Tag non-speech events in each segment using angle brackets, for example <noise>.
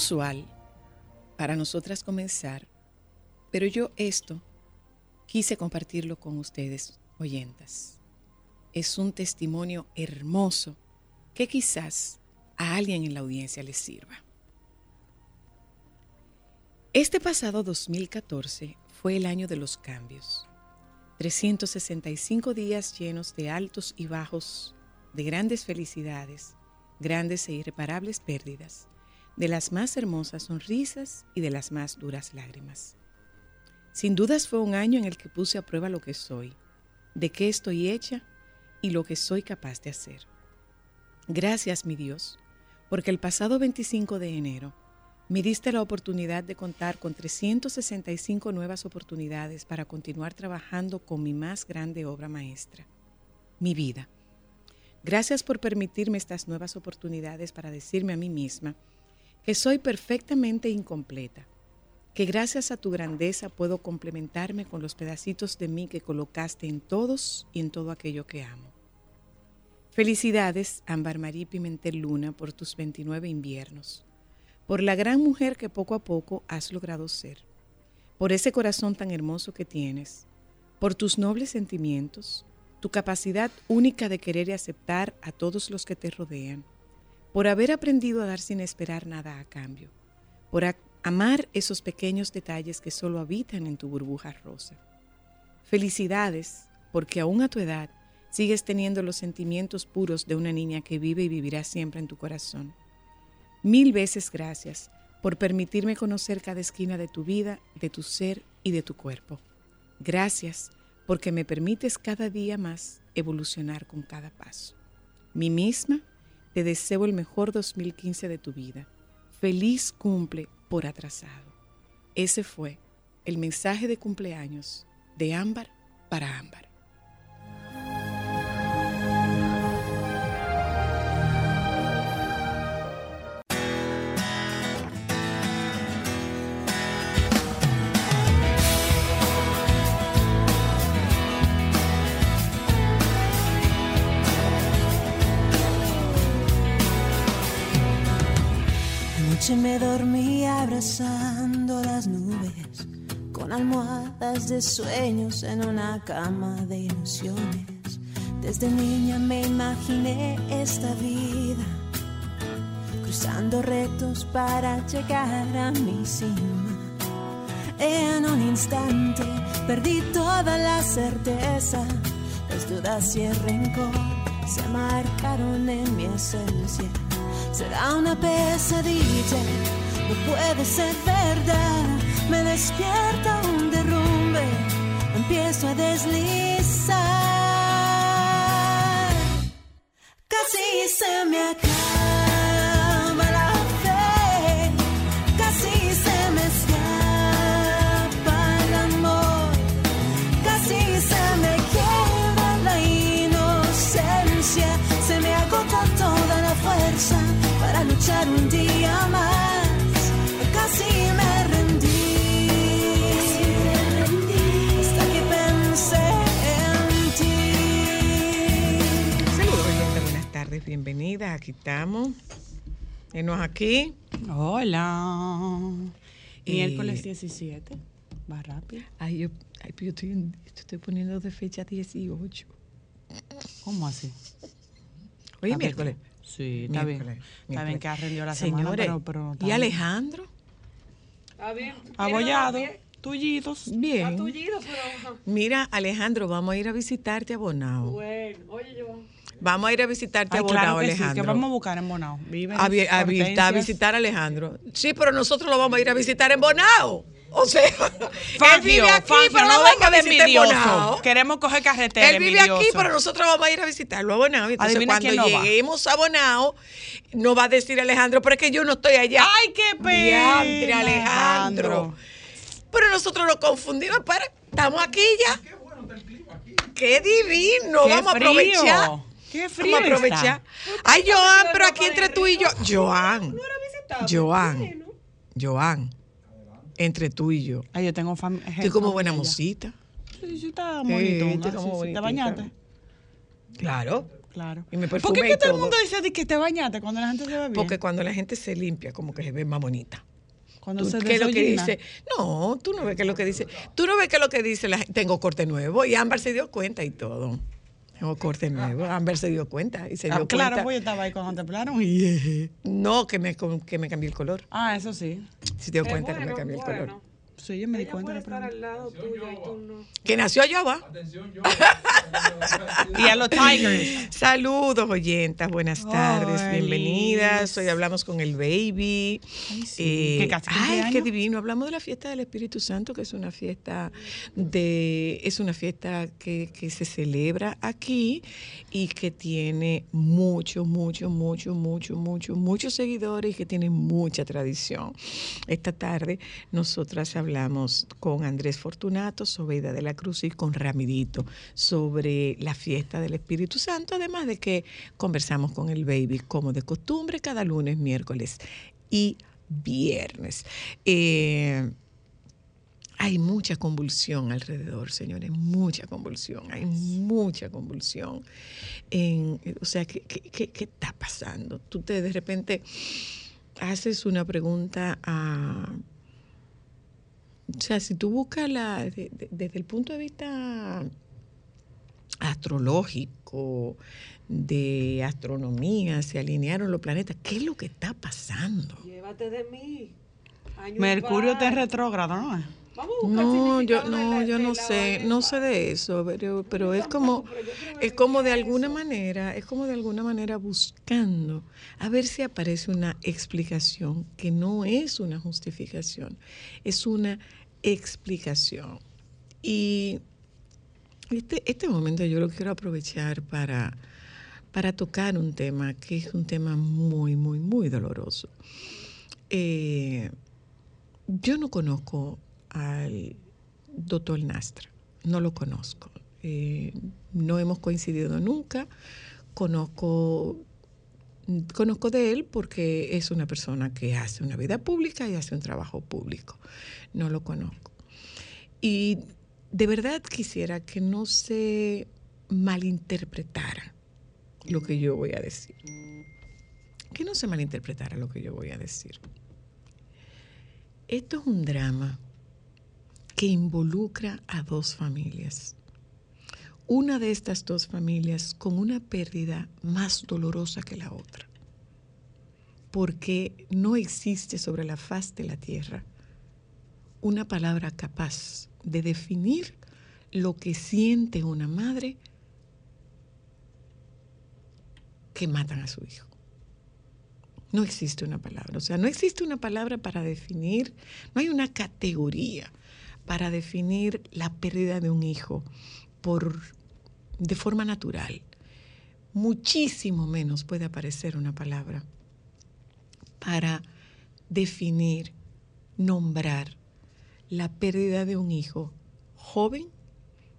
Inusual para nosotras comenzar, pero yo esto quise compartirlo con ustedes, oyentas. Es un testimonio hermoso que quizás a alguien en la audiencia les sirva. Este pasado 2014 fue el año de los cambios. 365 días llenos de altos y bajos, de grandes felicidades, grandes e irreparables pérdidas de las más hermosas sonrisas y de las más duras lágrimas. Sin dudas fue un año en el que puse a prueba lo que soy, de qué estoy hecha y lo que soy capaz de hacer. Gracias, mi Dios, porque el pasado 25 de enero me diste la oportunidad de contar con 365 nuevas oportunidades para continuar trabajando con mi más grande obra maestra, mi vida. Gracias por permitirme estas nuevas oportunidades para decirme a mí misma que soy perfectamente incompleta, que gracias a tu grandeza puedo complementarme con los pedacitos de mí que colocaste en todos y en todo aquello que amo. Felicidades, Ámbar Marí Pimentel Luna, por tus 29 inviernos, por la gran mujer que poco a poco has logrado ser, por ese corazón tan hermoso que tienes, por tus nobles sentimientos, tu capacidad única de querer y aceptar a todos los que te rodean, por haber aprendido a dar sin esperar nada a cambio, por amar esos pequeños detalles que solo habitan en tu burbuja rosa. Felicidades, porque aún a tu edad sigues teniendo los sentimientos puros de una niña que vive y vivirá siempre en tu corazón. Mil veces gracias por permitirme conocer cada esquina de tu vida, de tu ser y de tu cuerpo. Gracias porque me permites cada día más evolucionar con cada paso. Mi misma te deseo el mejor 2015 de tu vida. Feliz cumple por atrasado. Ese fue el mensaje de cumpleaños de Ámbar para Ámbar. Me dormí abrazando las nubes, con almohadas de sueños en una cama de ilusiones. Desde niña me imaginé esta vida, cruzando retos para llegar a mi cima. En un instante perdí toda la certeza, las dudas y el rencor se marcaron en mi esencia será una pesadilla, no puede ser verdad. Me despierta un derrumbe, empiezo a deslizar. Casi se me acaba Aquí estamos. Venos aquí. Hola. Y- Miércoles 17. Va rápido. Ay, yo, ay, pero yo estoy, en- estoy poniendo de fecha 18. ¿Cómo así? Hoy es miércoles. Sí, está bien. Miércoles, Está bien que arrendió la semana, Señores, pero, pero no ¿y. Alejandro? Abollado. Tullidos. Bien. Tullido, pero. Mira, Alejandro, vamos a ir a visitarte a Bonao. Bueno, oye, yo. Vamos a ir a visitarte Ay, a Bonao, claro que sí, Alejandro. que vamos a buscar en Bonao. Viven a, vi- a vi- a Hortensias. visitar a Alejandro. Sí, pero nosotros lo vamos a ir a visitar en Bonao. O sea, <laughs> él Fangio, vive aquí, Fangio, pero no venga de visitar en Bonao. envidioso. Queremos coger carretera, Él vive aquí, pero nosotros vamos a ir a visitarlo a Bonao. Entonces, Adivina cuando va. lleguemos a Bonao, nos va a decir Alejandro, pero es que yo no estoy allá. ¡Ay, qué pena! Diantre, Alejandro. Pero nosotros lo confundimos. Para, estamos aquí ya. Qué divino. Qué vamos a aprovechar. Qué frío Vamos a aprovechar. Ay, Joan, pero aquí entre tú y yo. Joan. Joan. Joan. Entre tú y yo. Ay, yo tengo familia. Estoy como buena mosita. Sí, sí, está bonito. como Sí. ¿Te bañaste? Claro. Claro. Y me ¿Por qué que todo el mundo dice que te bañaste cuando la gente se ve bien? Porque cuando la gente se limpia, como que se ve más bonita. cuando se ¿Qué es lo que dice? No, tú no ves qué es lo que dice. Tú no ves qué es lo que dice la gente. Tengo corte nuevo y Ámbar se dio cuenta y todo. Tengo corte nuevo. Ámbar se dio cuenta y se Ah, dio claro, cuenta. pues yo estaba ahí cuando <laughs> te pelaron y... No, que me, que me cambié el color. Ah, eso sí. Se dio Es cuenta que me cambié el bueno. color. Sí, yo me di cuenta. puede de estar pronto. al lado tuyo y tú no. Que nació <laughs> Yoba. Y a los Tigers. Saludos, oyentas. Buenas tardes. Ay, Bienvenidas. Hoy hablamos con el baby. Ay, sí, que casi ay, cumpleaños. qué divino. Hablamos de la fiesta del Espíritu Santo, que es una fiesta de, es una fiesta que, que se celebra aquí y que tiene mucho, mucho, mucho, mucho, mucho, muchos seguidores y que tiene mucha tradición. Esta tarde nosotras hablamos con Andrés Fortunato, Sobeida de la Cruz y con Ramidito sobre la fiesta del Espíritu Santo, además de que conversamos con el baby como de costumbre cada lunes, miércoles y viernes. Eh, hay mucha convulsión alrededor, señores, mucha convulsión, hay mucha convulsión. En, o sea, ¿qué, qué, qué- qué está pasando? Tú te de repente haces una pregunta a... O sea, si tú buscas la, de- de- desde el punto de vista astrológico, de astronomía, se alinearon los planetas, ¿qué es lo que está pasando? Llévate de mí. Año Mercurio está retrógrado, ¿no? Vamos a buscar No, yo no, la- yo no sé, vaina no sé de eso, pero, pero es como, pero es como de eso. alguna manera, es como de alguna manera buscando a ver si aparece una explicación que no es una justificación, es una explicación. Y este, este momento yo lo quiero aprovechar para, para tocar un tema que es un tema muy, muy, muy doloroso. Eh, yo no conozco al doctor Nastra, no lo conozco. Eh, no hemos coincidido nunca. Conozco, conozco de él porque es una persona que hace una vida pública y hace un trabajo público. No lo conozco. Y de verdad quisiera que no se malinterpretara lo que yo voy a decir. Que no se malinterpretara lo que yo voy a decir. Esto es un drama que involucra a dos familias. Una de estas dos familias con una pérdida más dolorosa que la otra. Porque no existe sobre la faz de la tierra una palabra capaz de definir lo que siente una madre que matan a su hijo. No existe una palabra. O sea, no existe una palabra para definir, no hay una categoría para definir la pérdida de un hijo por, de forma natural. Muchísimo menos puede aparecer una palabra para definir, nombrar la pérdida de un hijo joven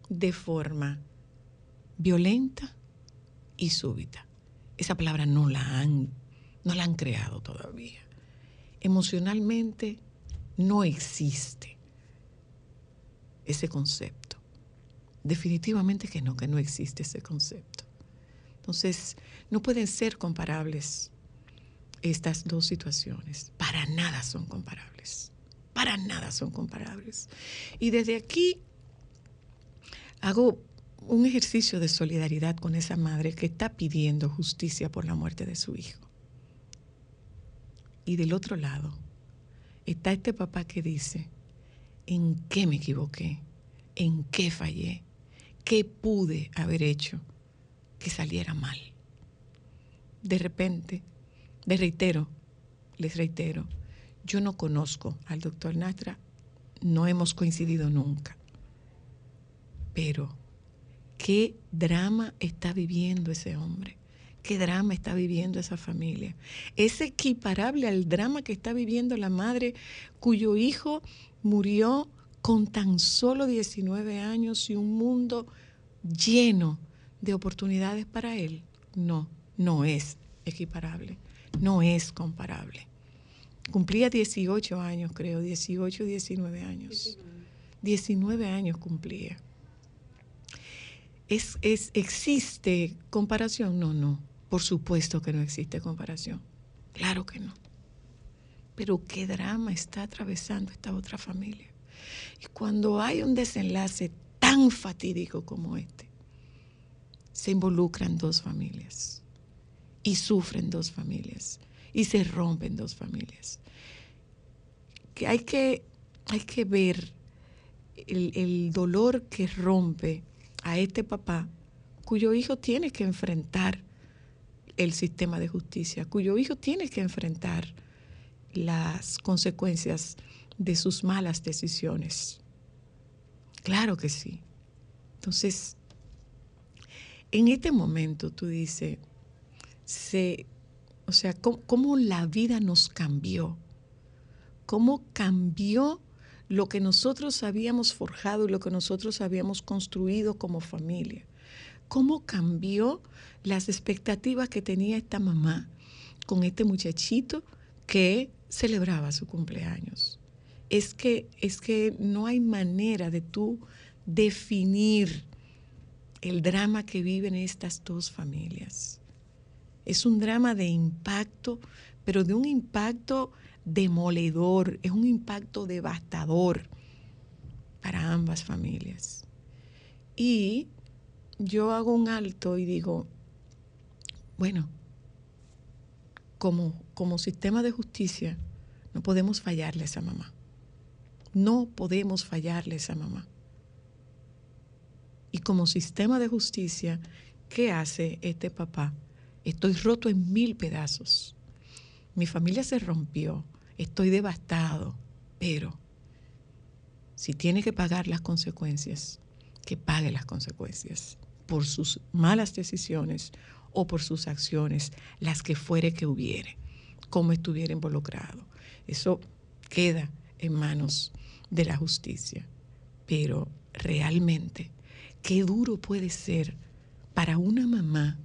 de forma violenta y súbita. Esa palabra no la han, no la han creado todavía. Emocionalmente no existe ese concepto. Definitivamente que no, que no existe ese concepto. Entonces, no pueden ser comparables estas dos situaciones. Para nada son comparables. Para nada son comparables. Y desde aquí hago un ejercicio de solidaridad con esa madre que está pidiendo justicia por la muerte de su hijo. Y del otro lado está este papá que dice, ¿en qué me equivoqué? ¿En qué fallé? ¿Qué pude haber hecho que saliera mal? De repente, les reitero, les reitero, yo no conozco al doctor Natra, no hemos coincidido nunca, pero qué drama está viviendo ese hombre, qué drama está viviendo esa familia. Es equiparable al drama que está viviendo la madre cuyo hijo murió con tan solo 19 años y un mundo lleno de oportunidades para él. No, no es equiparable, no es comparable. Cumplía 18 años, creo, 18, 19 años. 19 años cumplía. ¿Es, es, ¿Existe comparación? No, no. Por supuesto que no existe comparación. Claro que no. Pero qué drama está atravesando esta otra familia. Y cuando hay un desenlace tan fatídico como este, se involucran dos familias y sufren dos familias y se rompen dos familias. Que hay que, hay que ver el, el dolor que rompe a este papá cuyo hijo tiene que enfrentar el sistema de justicia, cuyo hijo tiene que enfrentar las consecuencias de sus malas decisiones. Claro que sí. Entonces, en este momento tú dices, se, o sea, cómo, cómo la vida nos cambió, cómo cambió lo que nosotros habíamos forjado y lo que nosotros habíamos construido como familia. Cómo cambió las expectativas que tenía esta mamá con este muchachito que celebraba su cumpleaños. Es que, es que no hay manera de tú definir el drama que viven estas dos familias. Es un drama de impacto, pero de un impacto demoledor, es un impacto devastador para ambas familias. Y yo hago un alto y digo, bueno, como, como sistema de justicia, no podemos fallarle a esa mamá. No podemos fallarle a mamá. Y como sistema de justicia, ¿qué hace este papá? Estoy roto en mil pedazos. Mi familia se rompió. Estoy devastado. Pero si tiene que pagar las consecuencias, que pague las consecuencias por sus malas decisiones o por sus acciones, las que fuere que hubiere, como estuviera involucrado. Eso queda en manos de la justicia. Pero realmente, qué duro puede ser para una mamá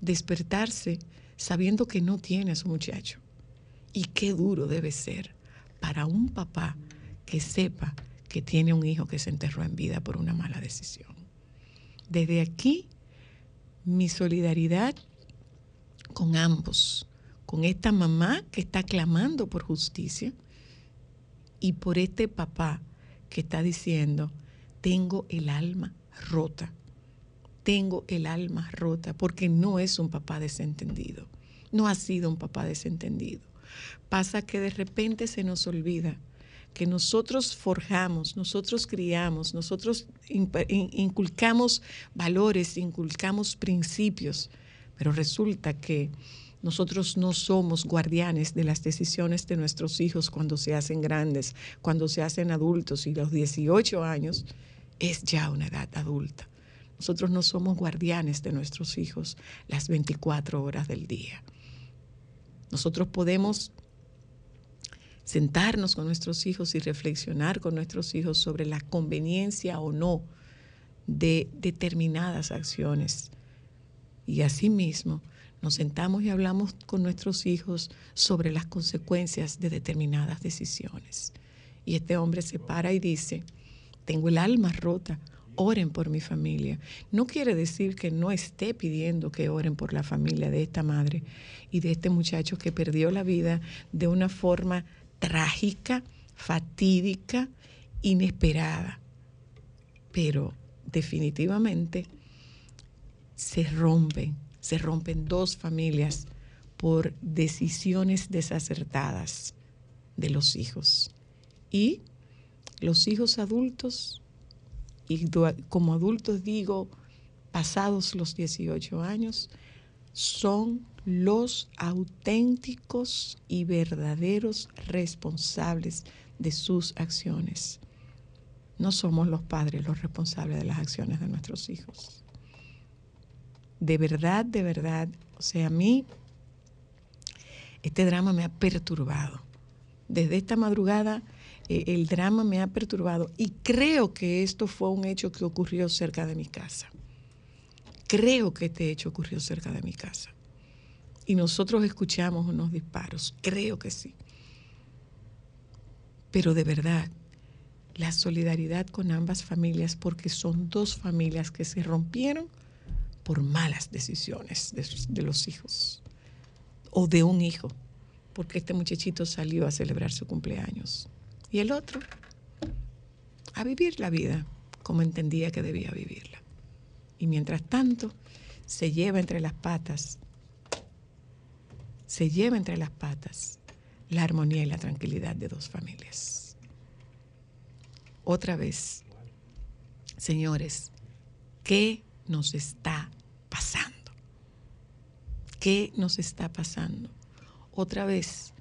despertarse sabiendo que no tiene a su muchacho. Y qué duro debe ser para un papá que sepa que tiene un hijo que se enterró en vida por una mala decisión. Desde aquí, mi solidaridad con ambos, con esta mamá que está clamando por justicia y por este papá que está diciendo, tengo el alma rota, tengo el alma rota, porque no es un papá desentendido, no ha sido un papá desentendido. Pasa que de repente se nos olvida que nosotros forjamos, nosotros criamos, nosotros inculcamos valores, inculcamos principios, pero resulta que nosotros no somos guardianes de las decisiones de nuestros hijos cuando se hacen grandes, cuando se hacen adultos y los 18 años es ya una edad adulta. Nosotros no somos guardianes de nuestros hijos las 24 horas del día. Nosotros podemos sentarnos con nuestros hijos y reflexionar con nuestros hijos sobre la conveniencia o no de determinadas acciones. Y asimismo, nos sentamos y hablamos con nuestros hijos sobre las consecuencias de determinadas decisiones. Y este hombre se para y dice, tengo el alma rota, oren por mi familia. No quiere decir que no esté pidiendo que oren por la familia de esta madre y de este muchacho que perdió la vida de una forma trágica, fatídica, inesperada. Pero definitivamente se rompen, se rompen dos familias por decisiones desacertadas de los hijos. Y los hijos adultos, y como adultos digo, pasados los 18 años, son los auténticos y verdaderos responsables de sus acciones. No somos los padres los responsables de las acciones de nuestros hijos. De verdad, de verdad, o sea, a mí este drama me ha perturbado. Desde esta madrugada eh, el drama me ha perturbado y creo que esto fue un hecho que ocurrió cerca de mi casa. Creo que este hecho ocurrió cerca de mi casa. Y nosotros escuchamos unos disparos, creo que sí. Pero de verdad, la solidaridad con ambas familias, porque son dos familias que se rompieron por malas decisiones de, los hijos o de un hijo, porque este muchachito salió a celebrar su cumpleaños. Y el otro, a vivir la vida como entendía que debía vivirla. Y mientras tanto, se lleva entre las patas, se lleva entre las patas la armonía y la tranquilidad de dos familias. Otra vez, señores, ¿qué nos está pasando? ¿Qué nos está pasando? Otra vez,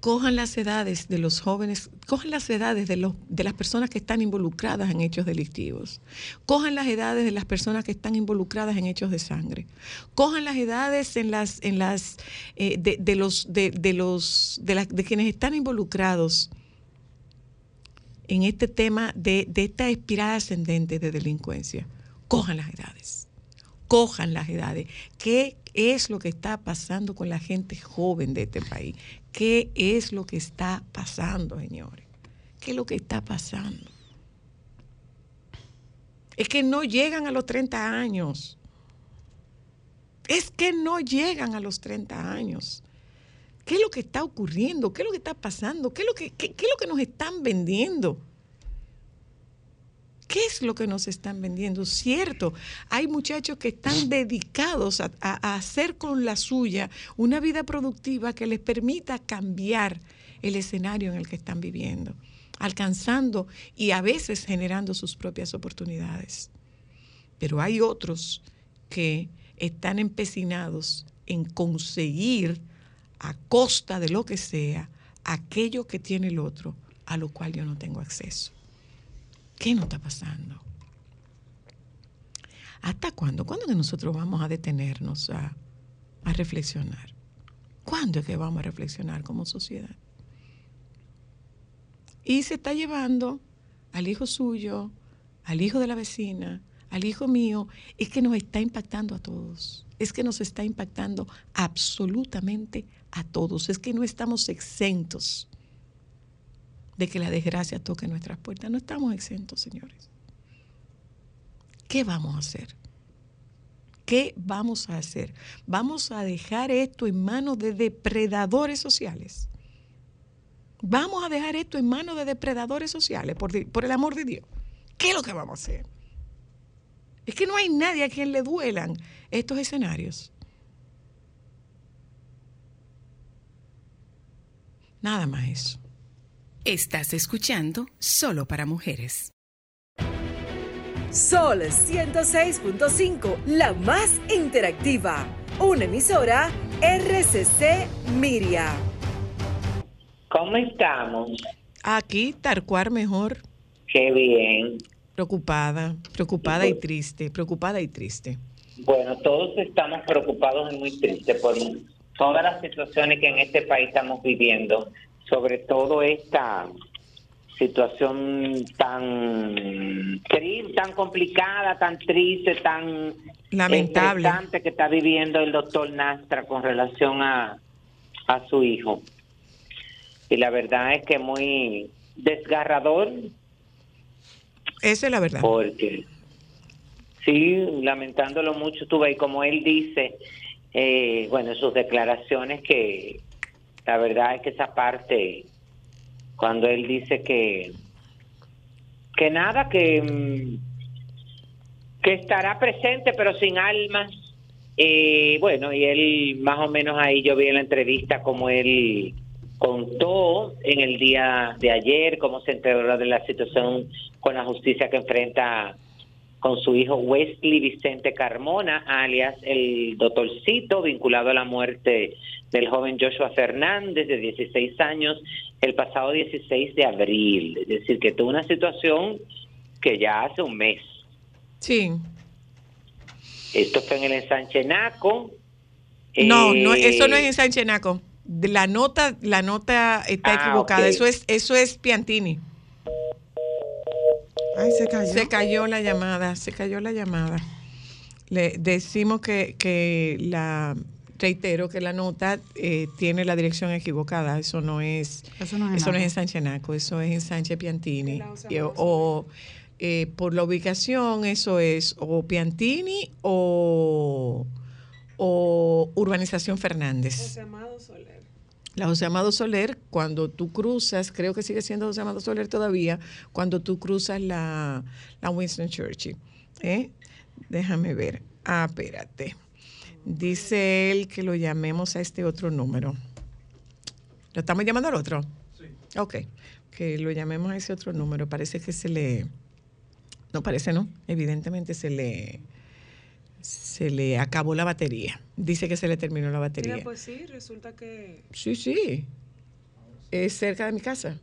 cojan las edades de los jóvenes, cojan las edades de, los, de las personas que están involucradas en hechos delictivos, cojan las edades de las personas que están involucradas en hechos de sangre, cojan las edades en las, en las, eh, de, los, de, de los, de, las- de quienes están involucrados en este tema de, de esta espiral ascendente de delincuencia. Cojan las edades, cojan las edades. ¿Qué es lo que está pasando con la gente joven de este país? ¿Qué es lo que está pasando, señores? ¿Qué es lo que está pasando? Es que no llegan a los 30 años. Es que no llegan a los 30 años. ¿Qué es lo que está ocurriendo? ¿Qué es lo que está pasando? ¿Qué es lo que, qué- qué es lo que nos están vendiendo? ¿Qué es lo que nos están vendiendo? Cierto, hay muchachos que están dedicados a, a- hacer con la suya una vida productiva que les permita cambiar el escenario en el que están viviendo, alcanzando y a veces generando sus propias oportunidades. Pero hay otros que están empecinados en conseguir a costa de lo que sea aquello que tiene el otro, a lo cual yo no tengo acceso. ¿Qué nos está pasando? ¿Hasta cuándo? ¿Cuándo que nosotros vamos a detenernos a, a reflexionar? ¿Cuándo es que vamos a reflexionar como sociedad? Y se está llevando al hijo suyo, al hijo de la vecina, al hijo mío, es que nos está impactando a todos. Es que nos está impactando absolutamente a todos. Es que no estamos exentos de que la desgracia toque nuestras puertas. No estamos exentos, señores. ¿Qué vamos a hacer? ¿Qué vamos a hacer? ¿Vamos a dejar esto en manos de depredadores sociales? Vamos a dejar esto en manos de depredadores sociales, por, el amor de Dios. ¿Qué es lo que vamos a hacer? Es que no hay nadie a quien le duelan estos escenarios. Nada más eso. Estás escuchando Solo para Mujeres. Sol 106.5, la más interactiva. Una emisora RCC Miria. ¿Cómo estamos? Aquí, Tarcuar mejor, Qué bien. preocupada, preocupada y triste, preocupada y triste. Bueno, todos estamos preocupados y muy tristes por todas las situaciones que en este país estamos viviendo, sobre todo esta situación tan triste, tan complicada, tan triste, tan Lamentable. que está viviendo el doctor Nastra con relación a, a su hijo. Y la verdad es que muy desgarrador Esa es la verdad. Porque, sí, lamentándolo mucho, tuve, y como él dice, eh, bueno, en sus declaraciones, que la verdad es que esa parte, cuando él dice que, que nada, que, mm, que estará presente pero sin alma, eh, bueno, y él más o menos ahí yo vi en la entrevista como él contó en el día de ayer cómo se enteró de la situación con la justicia que enfrenta con su hijo Wesley Vicente Carmona, alias el doctorcito, vinculado a la muerte del joven Joshua Fernández, de 16 años, el pasado 16 de abril. Es decir, que tuvo una situación que ya hace un mes. Sí. Esto fue en el ensanche Naco. No, no, Eh, eso no es en Sánchez Naco. La nota, la nota está Ah, equivocada. Eso es, eso es Piantini. Ay, se cayó. Se cayó la llamada, se cayó la llamada. Le decimos que, que la reitero que la nota eh, tiene la dirección equivocada. Eso no es, Eso no es en eso no es en Naco. Sánchez Naco, eso es en Sánchez Piantini. Amado o eh, por la ubicación, eso es o Piantini o, o Urbanización Fernández. José Amado Soler. La José Amado Soler, cuando tú cruzas, creo que sigue siendo José Amado Soler todavía, cuando tú cruzas la, la Winston Churchill. ¿eh? Déjame ver. Ah, espérate. Dice él que lo llamemos a este otro número. ¿Lo estamos llamando al otro? Sí. Ok. Que lo llamemos a ese otro número. Parece que se le... No parece, ¿no? Evidentemente se le... Se le acabó la batería. Dice que se le terminó la batería. Mira, pues sí, resulta que Sí, sí. Es cerca de mi casa.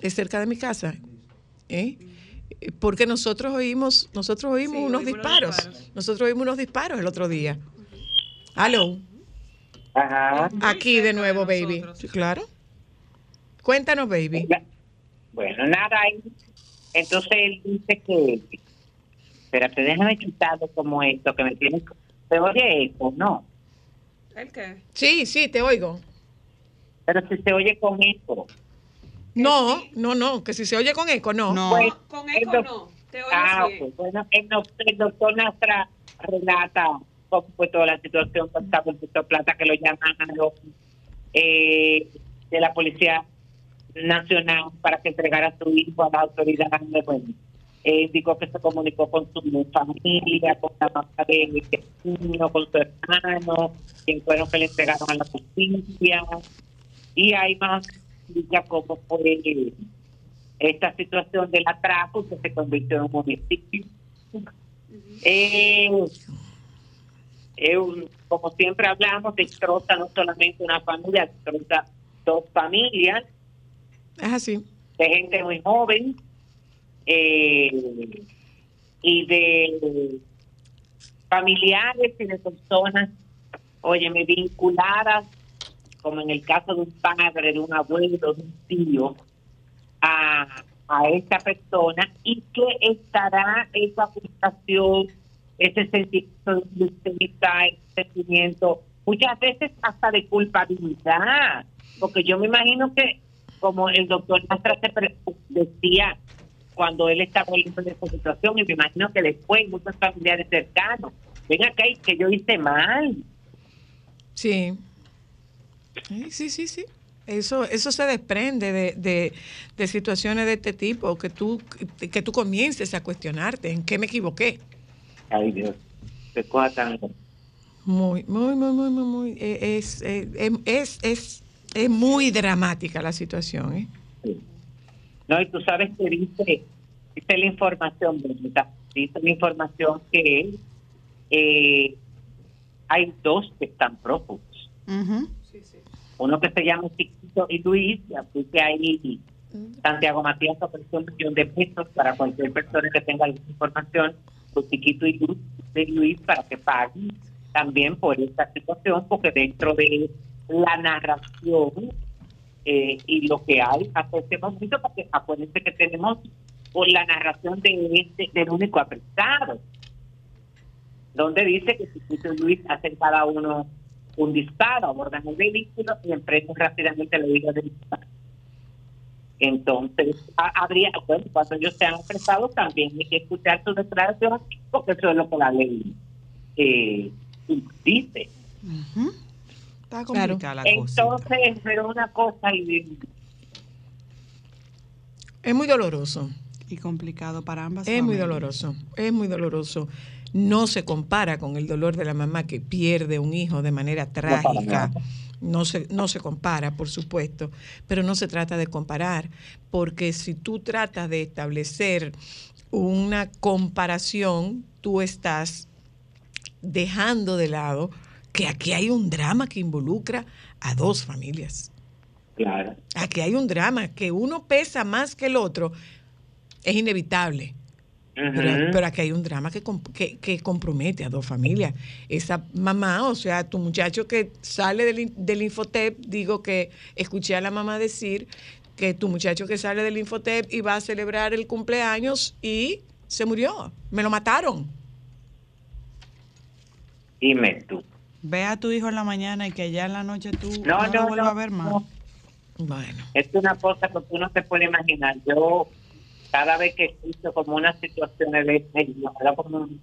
Es cerca de mi casa. ¿Eh? Porque nosotros oímos, nosotros oímos Sí, unos oímos disparos. disparos. Nosotros oímos unos disparos el otro día. Aló. Ajá. Aquí de nuevo, baby. Sí, claro. Cuéntanos, baby. Bueno, nada, ahí. entonces él dice que, espérate, déjame quitarlo como esto, que me tiene, se oye eco, no, ¿el qué? Sí, sí, te oigo. pero si se oye con eco. No, no, no, que si se oye con eco, no. No. Pues, Con eco no. Te oigo Ah, bien. ok. Bueno, el, doc- el doctor Nastra relata cómo fue toda la situación con Cabo Plata, que lo llamaron eh, de la Policía Nacional para que entregara a su hijo a la autoridad. Bueno, eh, indicó que se comunicó con su familia, con la mamá de niño, con su hermano, quien fueron que le entregaron a la justicia. Y hay más explica cómo fue esta situación del atraco que se convirtió en un homicidio. Eh, eh, un- como siempre hablamos, destroza no solamente una familia, destroza dos familias Es así. de gente muy joven eh, y de familiares y de personas, óyeme, vinculadas, como en el caso de un padre, de un abuelo, de un tío, a, a esta persona y que estará esa frustración, ese sentimiento de injusticia, ese sentimiento, muchas veces hasta de culpabilidad, porque yo me imagino que como el doctor Nastra decía cuando él estaba viendo esa situación y me imagino que después muchos familiares cercanos, ven acá y que yo hice mal. Sí. Sí, sí, sí, sí. Eso, eso se desprende de, de, de situaciones de este tipo, que tú, que tú comiences a cuestionarte en qué me equivoqué. Ay Dios, qué cosa tan... Muy, muy, muy, muy, muy, muy. eh, Es, eh, em- es, es, es muy dramática la situación. ¿eh? No, y tú sabes que dice, dice la información, Brenda, dice la información que eh, hay dos que están prófugos. Ujú. Sí, sí. Uno que se llama Chiquito y Luis, y así que ahí Santiago Matías ofreció un millón de pesos para cualquier persona que tenga alguna información por Chiquito y Luis, de Luis para que paguen también por esta situación, porque dentro de la narración eh, y lo que hay hasta este momento, porque acuérdense que tenemos por la narración de este, del único apresado, donde dice que Chiquito y Luis hacen cada uno un disparo, abordan el vehículo y emprenden rápidamente la huida del disparo. Entonces, ha- habría, bueno, cuando ellos sean apresados, también hay que escuchar su declaración, porque eso es lo que la ley eh, dice. Está Claro. complicada la cosa. Entonces, pero una cosa, y Es muy doloroso. Y complicado para ambas Es muy familias. doloroso, es muy doloroso. No se compara con el dolor de la mamá que pierde un hijo de manera trágica. No se, no se compara, por supuesto, pero no se trata de comparar, porque si tú tratas de establecer una comparación, tú estás dejando de lado que aquí hay un drama que involucra a dos familias. claro. Aquí hay un drama, que uno pesa más que el otro, es inevitable. Pero, aquí hay un drama que, que, que compromete a dos familias. Esa mamá, o sea, tu muchacho que sale del, del Infotep, digo que escuché a la mamá decir que tu muchacho que sale del Infotep iba a celebrar el cumpleaños y se murió. Me lo mataron. Dime tú. Ve a tu hijo en la mañana y que ya en la noche tú No, no, no, lo vuelvas no, a ver más. no. Bueno, Es una cosa que tú no te puedes imaginar. Yo, cada vez que escucho como una situación de como un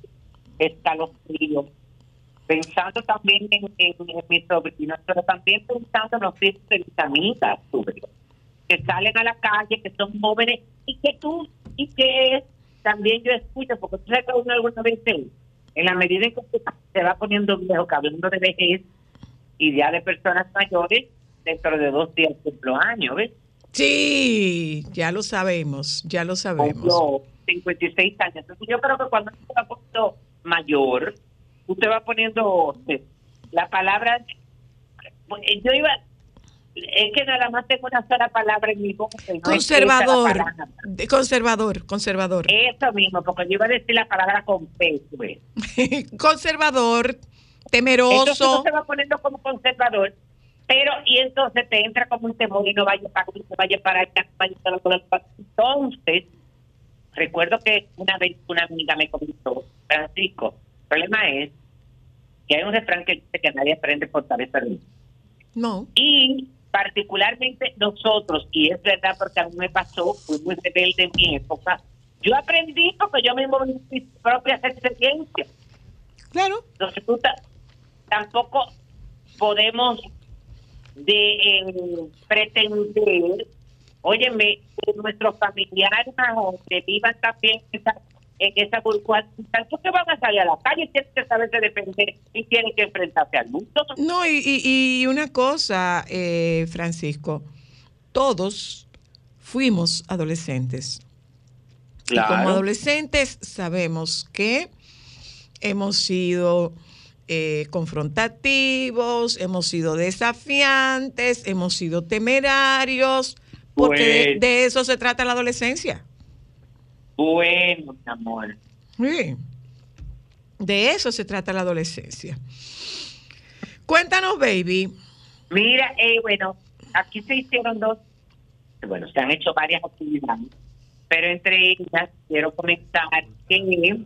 escalofrío, pensando también en, en, en mis sobrinos, pero también pensando en los hijos de mis amigas, que salen a la calle, que son jóvenes, y que tú, y que también yo escucho, porque tú sabes que uno alguna vez, se- en la medida en que se- se va poniendo viejo, que hablando de vejez y ya de personas mayores, dentro de dos días cumplo años, ¿ves? sí, ya lo sabemos, ya lo sabemos. cumplo 56 años. Entonces yo creo que cuando se va poniendo mayor, usted va poniendo eh, la palabra, pues, yo iba, es que nada más tengo una sola palabra en mi boca. no Conservador, conservador, conservador. Eso mismo, porque yo iba a decir la palabra con P, pues. <laughs> conservador, Entonces uno temeroso. se va poniendo como conservador, pero y entonces te entra como un temor y no vaya para aquí, no vaya para allá, no vaya para. Entonces, recuerdo que una vez una amiga me comentó, Francisco, el problema es que hay un refrán que dice que nadie aprende por saber perder. No, Y particularmente nosotros, y es verdad porque a mí me pasó, fui muy rebelde en mi época, yo aprendí porque yo mismo mis propias experiencias. claro. Entonces tú ta- tampoco podemos de eh, pretender, óyeme, que nuestros familiares vivan también en esa, en esa burbuja, ¿por qué van a salir a la calle? Tienen que saberse defender y tienen que enfrentarse al mundo. No, y, y- y una cosa, eh, Francisco, todos fuimos adolescentes. Y como adolescentes sabemos que hemos sido eh, confrontativos, hemos sido desafiantes, hemos sido temerarios, porque de, de eso se trata la adolescencia. Bueno, mi amor. Sí. De eso se trata la adolescencia. Cuéntanos, baby. Mira, eh, bueno, aquí se hicieron dos, bueno, se han hecho varias actividades, pero entre ellas quiero comentar que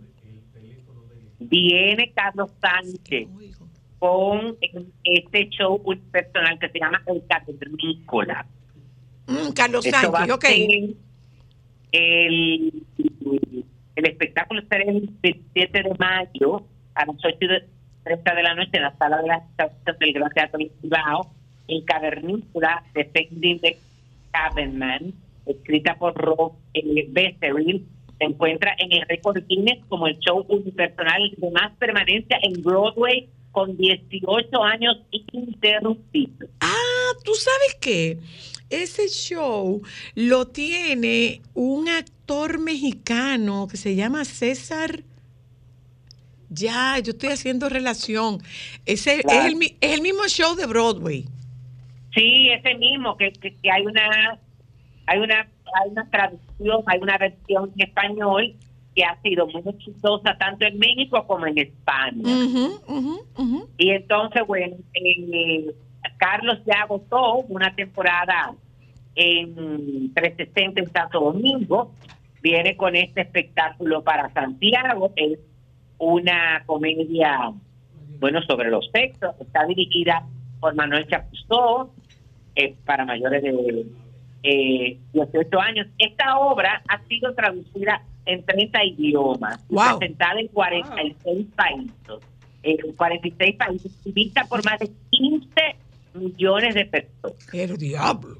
viene Carlos Sánchez con este show personal que se llama El Cavernícola. Mm, Carlos Sánchez, ok. ser el, el espectáculo será el 27 de mayo a las 8 de 30 de la noche en la sala de las estaciones del Gran Teatro del Cibao, en Cavernícola, Defending the Caverman, escrita por Rob eh, se encuentra en el récord Guinness como el show unipersonal de más permanencia en Broadway con 18 años ininterrumpidos. Ah, ¿tú sabes qué? Ese show lo tiene un actor mexicano que se llama César. Ya, yo estoy haciendo relación. Ese Claro. es, el, es el mismo show de Broadway. Sí, ese mismo, que, que, que hay una hay una hay una traducción, hay una versión en español que ha sido muy exitosa tanto en México como en España. Y entonces, bueno, eh, Carlos ya agotó una temporada en 360 en Santo Domingo, viene con este espectáculo para Santiago, es una comedia, bueno, sobre los sexos, está dirigida por Manuel Chapuzó, eh, para mayores de eh, 18 años. Esta obra ha sido traducida en 30 idiomas, y Wow. presentada en 46 países, en 46 países, vista por más de 15 millones de personas. El diablo.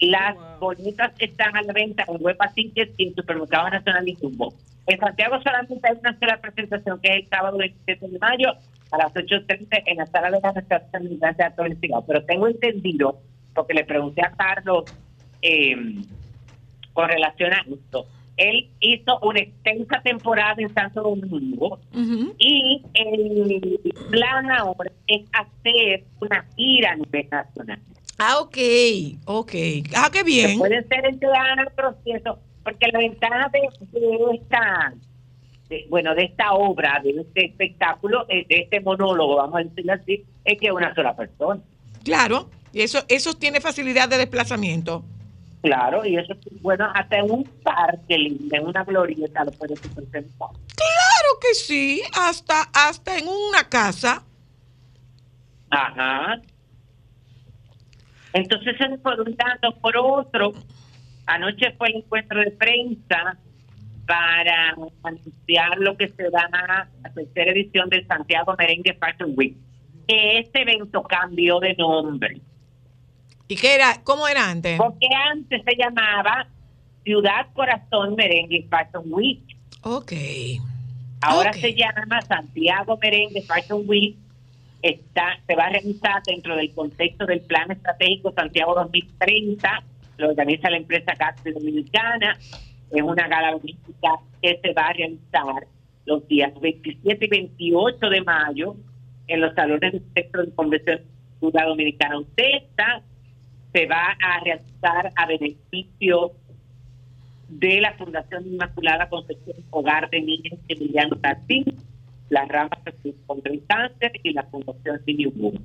Las boletas están a la venta en Huepa Tickets y en Supermercado Nacional y Jumbo. En Santiago solamente hay una sola presentación, que es el sábado 27 de mayo a las 8.30 en la sala de la restauración Gran Teatro del Cigao. Pero tengo entendido, porque le pregunté a Carlos eh, con relación a esto, él hizo una extensa temporada en Santo Domingo y el plan ahora es hacer una gira a nivel nacional. Ah, ok, ok. Ah, qué bien. Puede ser en teatros y eso, porque la ventaja de, de esta, de- bueno, de esta obra, de este espectáculo, eh, de este monólogo, vamos a decirlo así, es que es una sola persona. Claro. Y eso, eso tiene facilidad de desplazamiento. Claro, y eso es bueno, hasta en un parque lindo, en una glorieta lo puedes presentar. Claro que sí. Hasta, hasta en una casa. Ajá. Entonces, eso es por un lado. Por otro, anoche fue el encuentro de prensa para anunciar lo que será la tercera edición del Santiago Merengue Fashion Week. Que este evento cambió de nombre. ¿Y qué era? ¿Cómo era antes? Porque antes se llamaba Ciudad Corazón Merengue Fashion Week. Ok. Ahora se llama Santiago Merengue Fashion Week. Está, se va a realizar dentro del contexto del Plan Estratégico Santiago 2030. Lo organiza la empresa Castro Dominicana. Es una gala logística que se va a realizar los días 27 y 28 de mayo en los salones del Centro de Convención Dominicana UTESA. Se va a realizar a beneficio de la Fundación Inmaculada Concepción Hogar de Niños Emiliano Martín, la rama contra el cáncer y la Fundación Boom.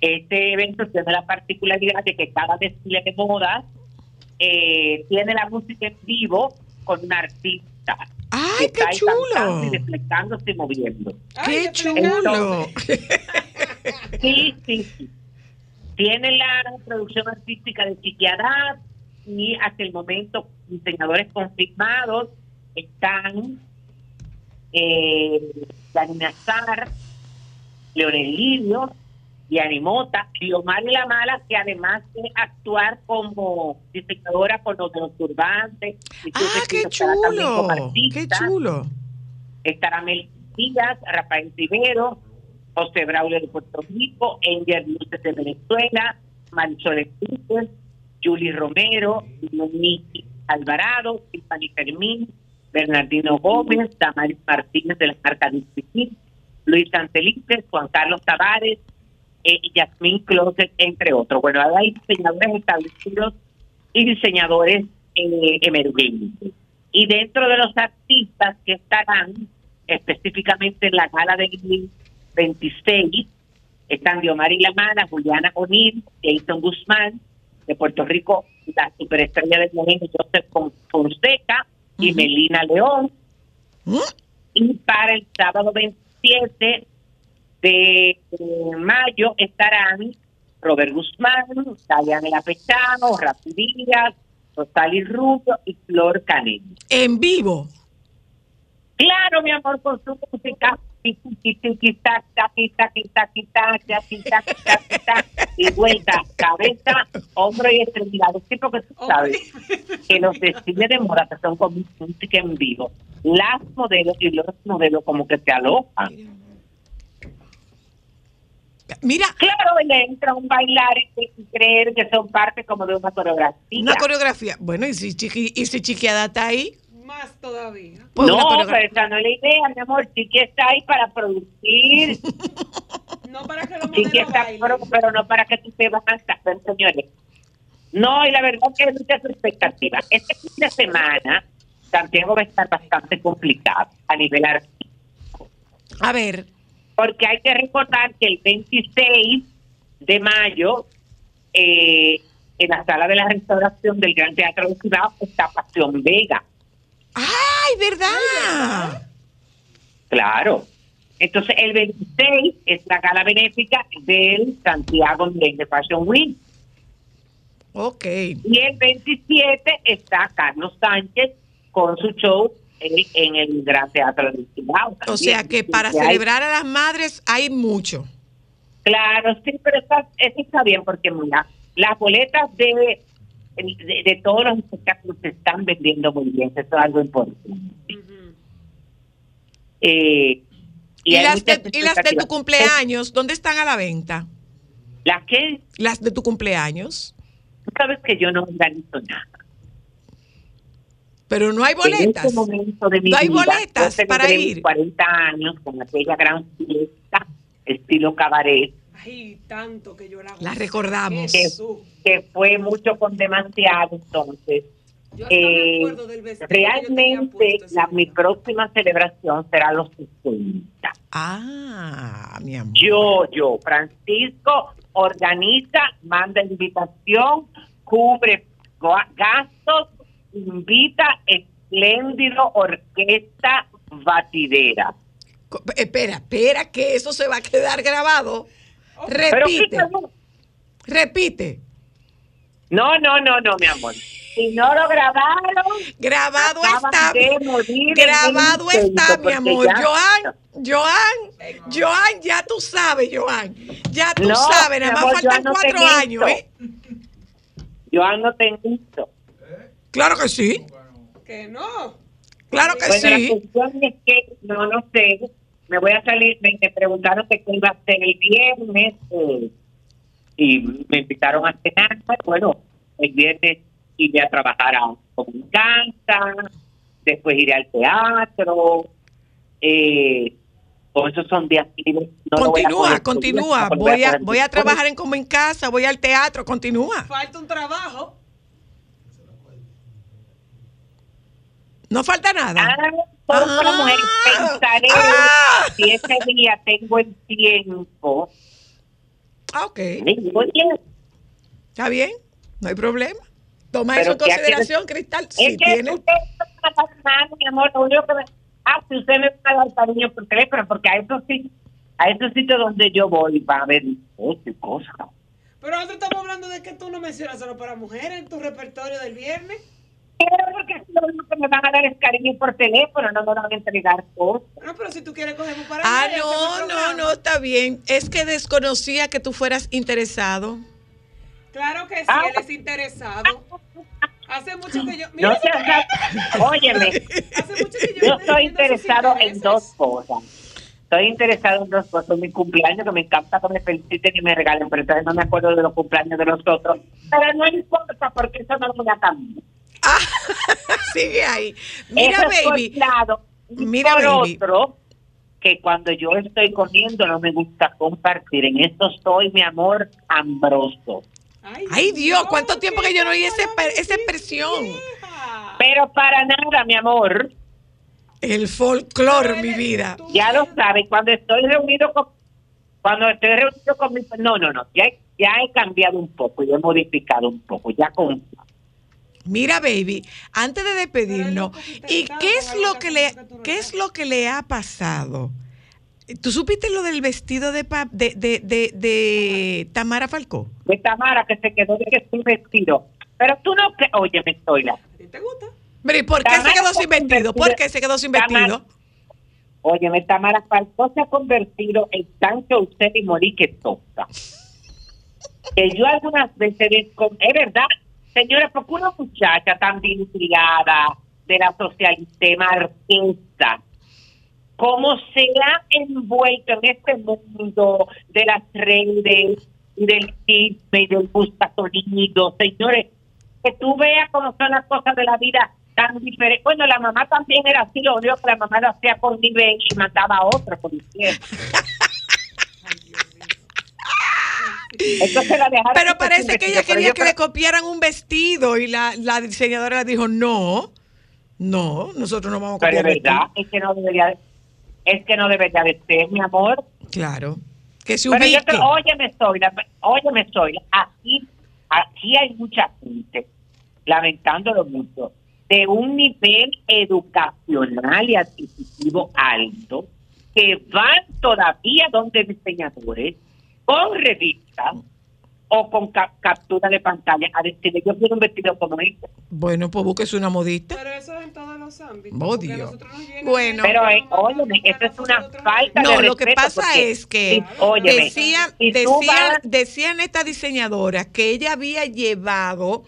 Este evento tiene la particularidad de que cada desfile de modas eh, tiene la música en vivo con un artista. ¡Ay, que qué está chulo! Y reflejándose y moviendo. ¡Qué chulo! <laughs> Sí, sí, sí. Tiene la producción artística de Chiquiadad y hasta el momento diseñadores confirmados están eh, Dani Leonel Livio, Diani Mota, y Omar La Mala, que además de actuar como diseñadora con los los turbantes, y ¡Ah, qué chulo! ¡Qué chulo! estará Mel Díaz, Rafael Rivero, José Braulio de Puerto Rico, Enger Luces de Venezuela, Marisol Enriquez, Julie Romero, Monique Alvarado, Tiffany Fermín, Bernardino Gómez, Damaris Martínez de la marca District, Luis Antelices, Juan Carlos Tavares, eh, y Yasmín Closet, entre otros. Bueno, hay diseñadores establecidos y diseñadores eh, emergentes. Y dentro de los artistas que estarán específicamente en la gala del 26, están Diomari Lamana, Juliana O'Neill, Jason Guzmán, de Puerto Rico, la superestrella del momento, Joseph Fon- Fonseca y. Melina León. ¿Mm? Y para el sábado 27 de mayo estarán Robert Guzmán, Dayana Pechano, Rafi Díaz, Rosali Rubio y Flor Canelli. En vivo. Claro, mi amor, con su música. Y vuelta, cabeza, hombro y extremidades. Sí, porque tú sabes que los desfiles de moda que son con música en vivo, las modelos y los modelos como que se alojan. Mira, Claro, le entra un bailar y y creer que son parte como de una coreografía. una coreografía. Bueno, y si, chiqui, y si Chiquiada está ahí, Más todavía. pues no, pero esa no es la idea, mi amor. Chiqui está ahí para producir. <laughs> No para que los Chiqui está, pero, pero no para que tú te vas a cantar, señores. No, y la verdad que hay muchas expectativas. Este fin de semana, Santiago va a estar bastante complicado a nivel artístico. A ver, porque hay que recordar que el 26 de mayo eh, en la sala de la restauración del Gran Teatro de Ciudad está Pasión Vega. ¡Ay, verdad! Claro. Entonces, el 26 es la gala benéfica del Santiago Merengue Fashion Week. Ok. Y el 27 está Carlos Sánchez con su show en, en el Gran Teatro del Cibao. O sea que para hay- celebrar a las madres hay mucho. Claro, sí, pero está, eso está bien porque mira, las boletas de, de, de todos los espectáculos se están vendiendo muy bien, eso es algo importante. Eh, Y, las de, muchas y las de tu cumpleaños, ¿dónde están a la venta? ¿Las que Las de tu cumpleaños. Tú sabes que yo no organizo nada. Pero no hay boletas. este de mi No hay vida, boletas para ir. 40 años con aquella gran fiesta, estilo cabaret, Ay, tanto que yo la La recordamos. que, Jesús. que fue mucho con demasiado. Entonces, Yo me eh, del yo realmente la, mi próxima celebración será a los 60. Ah, mi amor. Yo, yo, Francisco, organiza, manda invitación, cubre gastos, invita espléndido orquesta batidera. Espera, espera, que eso se va a quedar grabado. Repite, repite. No, no, no, no, mi amor. Si no lo grabaron, Grabado está. de morir en Grabado está, mi amor. ya- Joan, Joan, Joan, ya tú sabes, Joan. Ya tú No, sabes, nada más amor, faltan no cuatro años. ¿eh? Joan no te invito. Claro que sí, Que no. claro que Bueno, la sí. cuestión es que, no, no sé, me voy a salir, me, me preguntaron que qué iba a hacer el viernes eh, y me invitaron a cenar. Bueno, el viernes iré a trabajar a con mi casa, después iré al teatro. Eh, todos esos son días libres. No lo voy a Continúa, continúa. no Voy a, voy a trabajar en como en casa, voy al teatro, continúa. Falta un trabajo. No falta nada. Ah, todo para Ah. mujeres. Pensaré Ah. si ese día tengo el tiempo. Ah, ok. Está bien, no hay problema. Toma Pero eso en que consideración, Cristal. Es Si que tiene. usted no me va a dar nada, mi amor, lo único que me... Ah, si usted me va a dar cariño por teléfono, porque a esos sitios, a esos sitios donde yo voy va a haber y cosas. Pero nosotros estamos hablando de que tú no mencionas solo para mujeres en tu repertorio del viernes. Pero porque lo único que me van a dar es cariño por teléfono, no me van a entregar cosas. No, pero si tú quieres cogemos para Ah, no, no, no, está bien. Es que desconocía que tú fueras interesado. Claro que sí, Ah. él es interesado. Hace mucho que yo. No Mira, seas Óyeme, hace mucho que yo, yo estoy interesado en dos cosas. Estoy interesado en dos cosas. Mi cumpleaños, que me encanta que me feliciten y me regalen, pero entonces no me acuerdo de los cumpleaños de los otros. Pero no importa, porque eso no lo voy a cambiar. <laughs> Sigue ahí. Mira, Eso por baby. un lado. Y Mira, por baby. otro, que cuando yo estoy comiendo no me gusta compartir. En esto estoy, mi amor, ambroso. Ay, Dios, ¿cuánto tiempo que yo no oí ese per- esa expresión? Pero para nada, mi amor. El folclore, mi vida. Ya lo sabes, cuando estoy reunido con... Cuando estoy reunido con mi... No, no, no. Ya, he- ya he cambiado un poco, ya he modificado un poco. Ya con... Mira, baby, antes de despedirnos, ¿y qué es lo que le qué es lo que le ha pasado? ¿Tú supiste lo del vestido de pa- de, de, de, de Tamara Falcó? De Tamara, que se quedó de que estoy vestido. Pero tú no... que Oye, me estoy la... ¿Te gusta? Pero ¿y por qué se quedó sin vestido? ¿Por qué se quedó sin Tamara- vestido? Óyeme, Tamara Falcó se ha convertido en tanto usted y morí que toca. Que yo algunas veces, es verdad, señora, porque una muchacha tan bien criada de la socialité marquesa, como se ha envuelto en este mundo de las redes y del chisme y del buscatonido, señores, que tú veas cómo son las cosas de la vida tan diferentes. Bueno, la mamá también era así, lo único que la mamá lo hacía con nivel y mataba a otro por. <laughs> Entonces la dejaron Pero parece que ella pero quería que le copiaran un vestido y la, la diseñadora le dijo, no, no, nosotros no vamos a Pero copiar es verdad, es que no debería de, es que no debería de ser, mi amor. Claro, que se Pero yo ubique. te, óyeme, Zoila, óyeme, Zoila, aquí, aquí hay mucha gente, lamentándolo mucho, de un nivel educacional y adquisitivo alto, que van todavía donde diseñadores, con revistas, o con ca- captura de pantalla a decirle yo quiero un vestido como este. Bueno, pues búsquese una modista. Pero eso es en todos los ámbitos. Oh, Dios. Bueno. Pero, eh, óyeme, eso es una falta de No, lo que pasa porque es que óyeme, decían, si decían, vas- decían estas diseñadoras que ella había llevado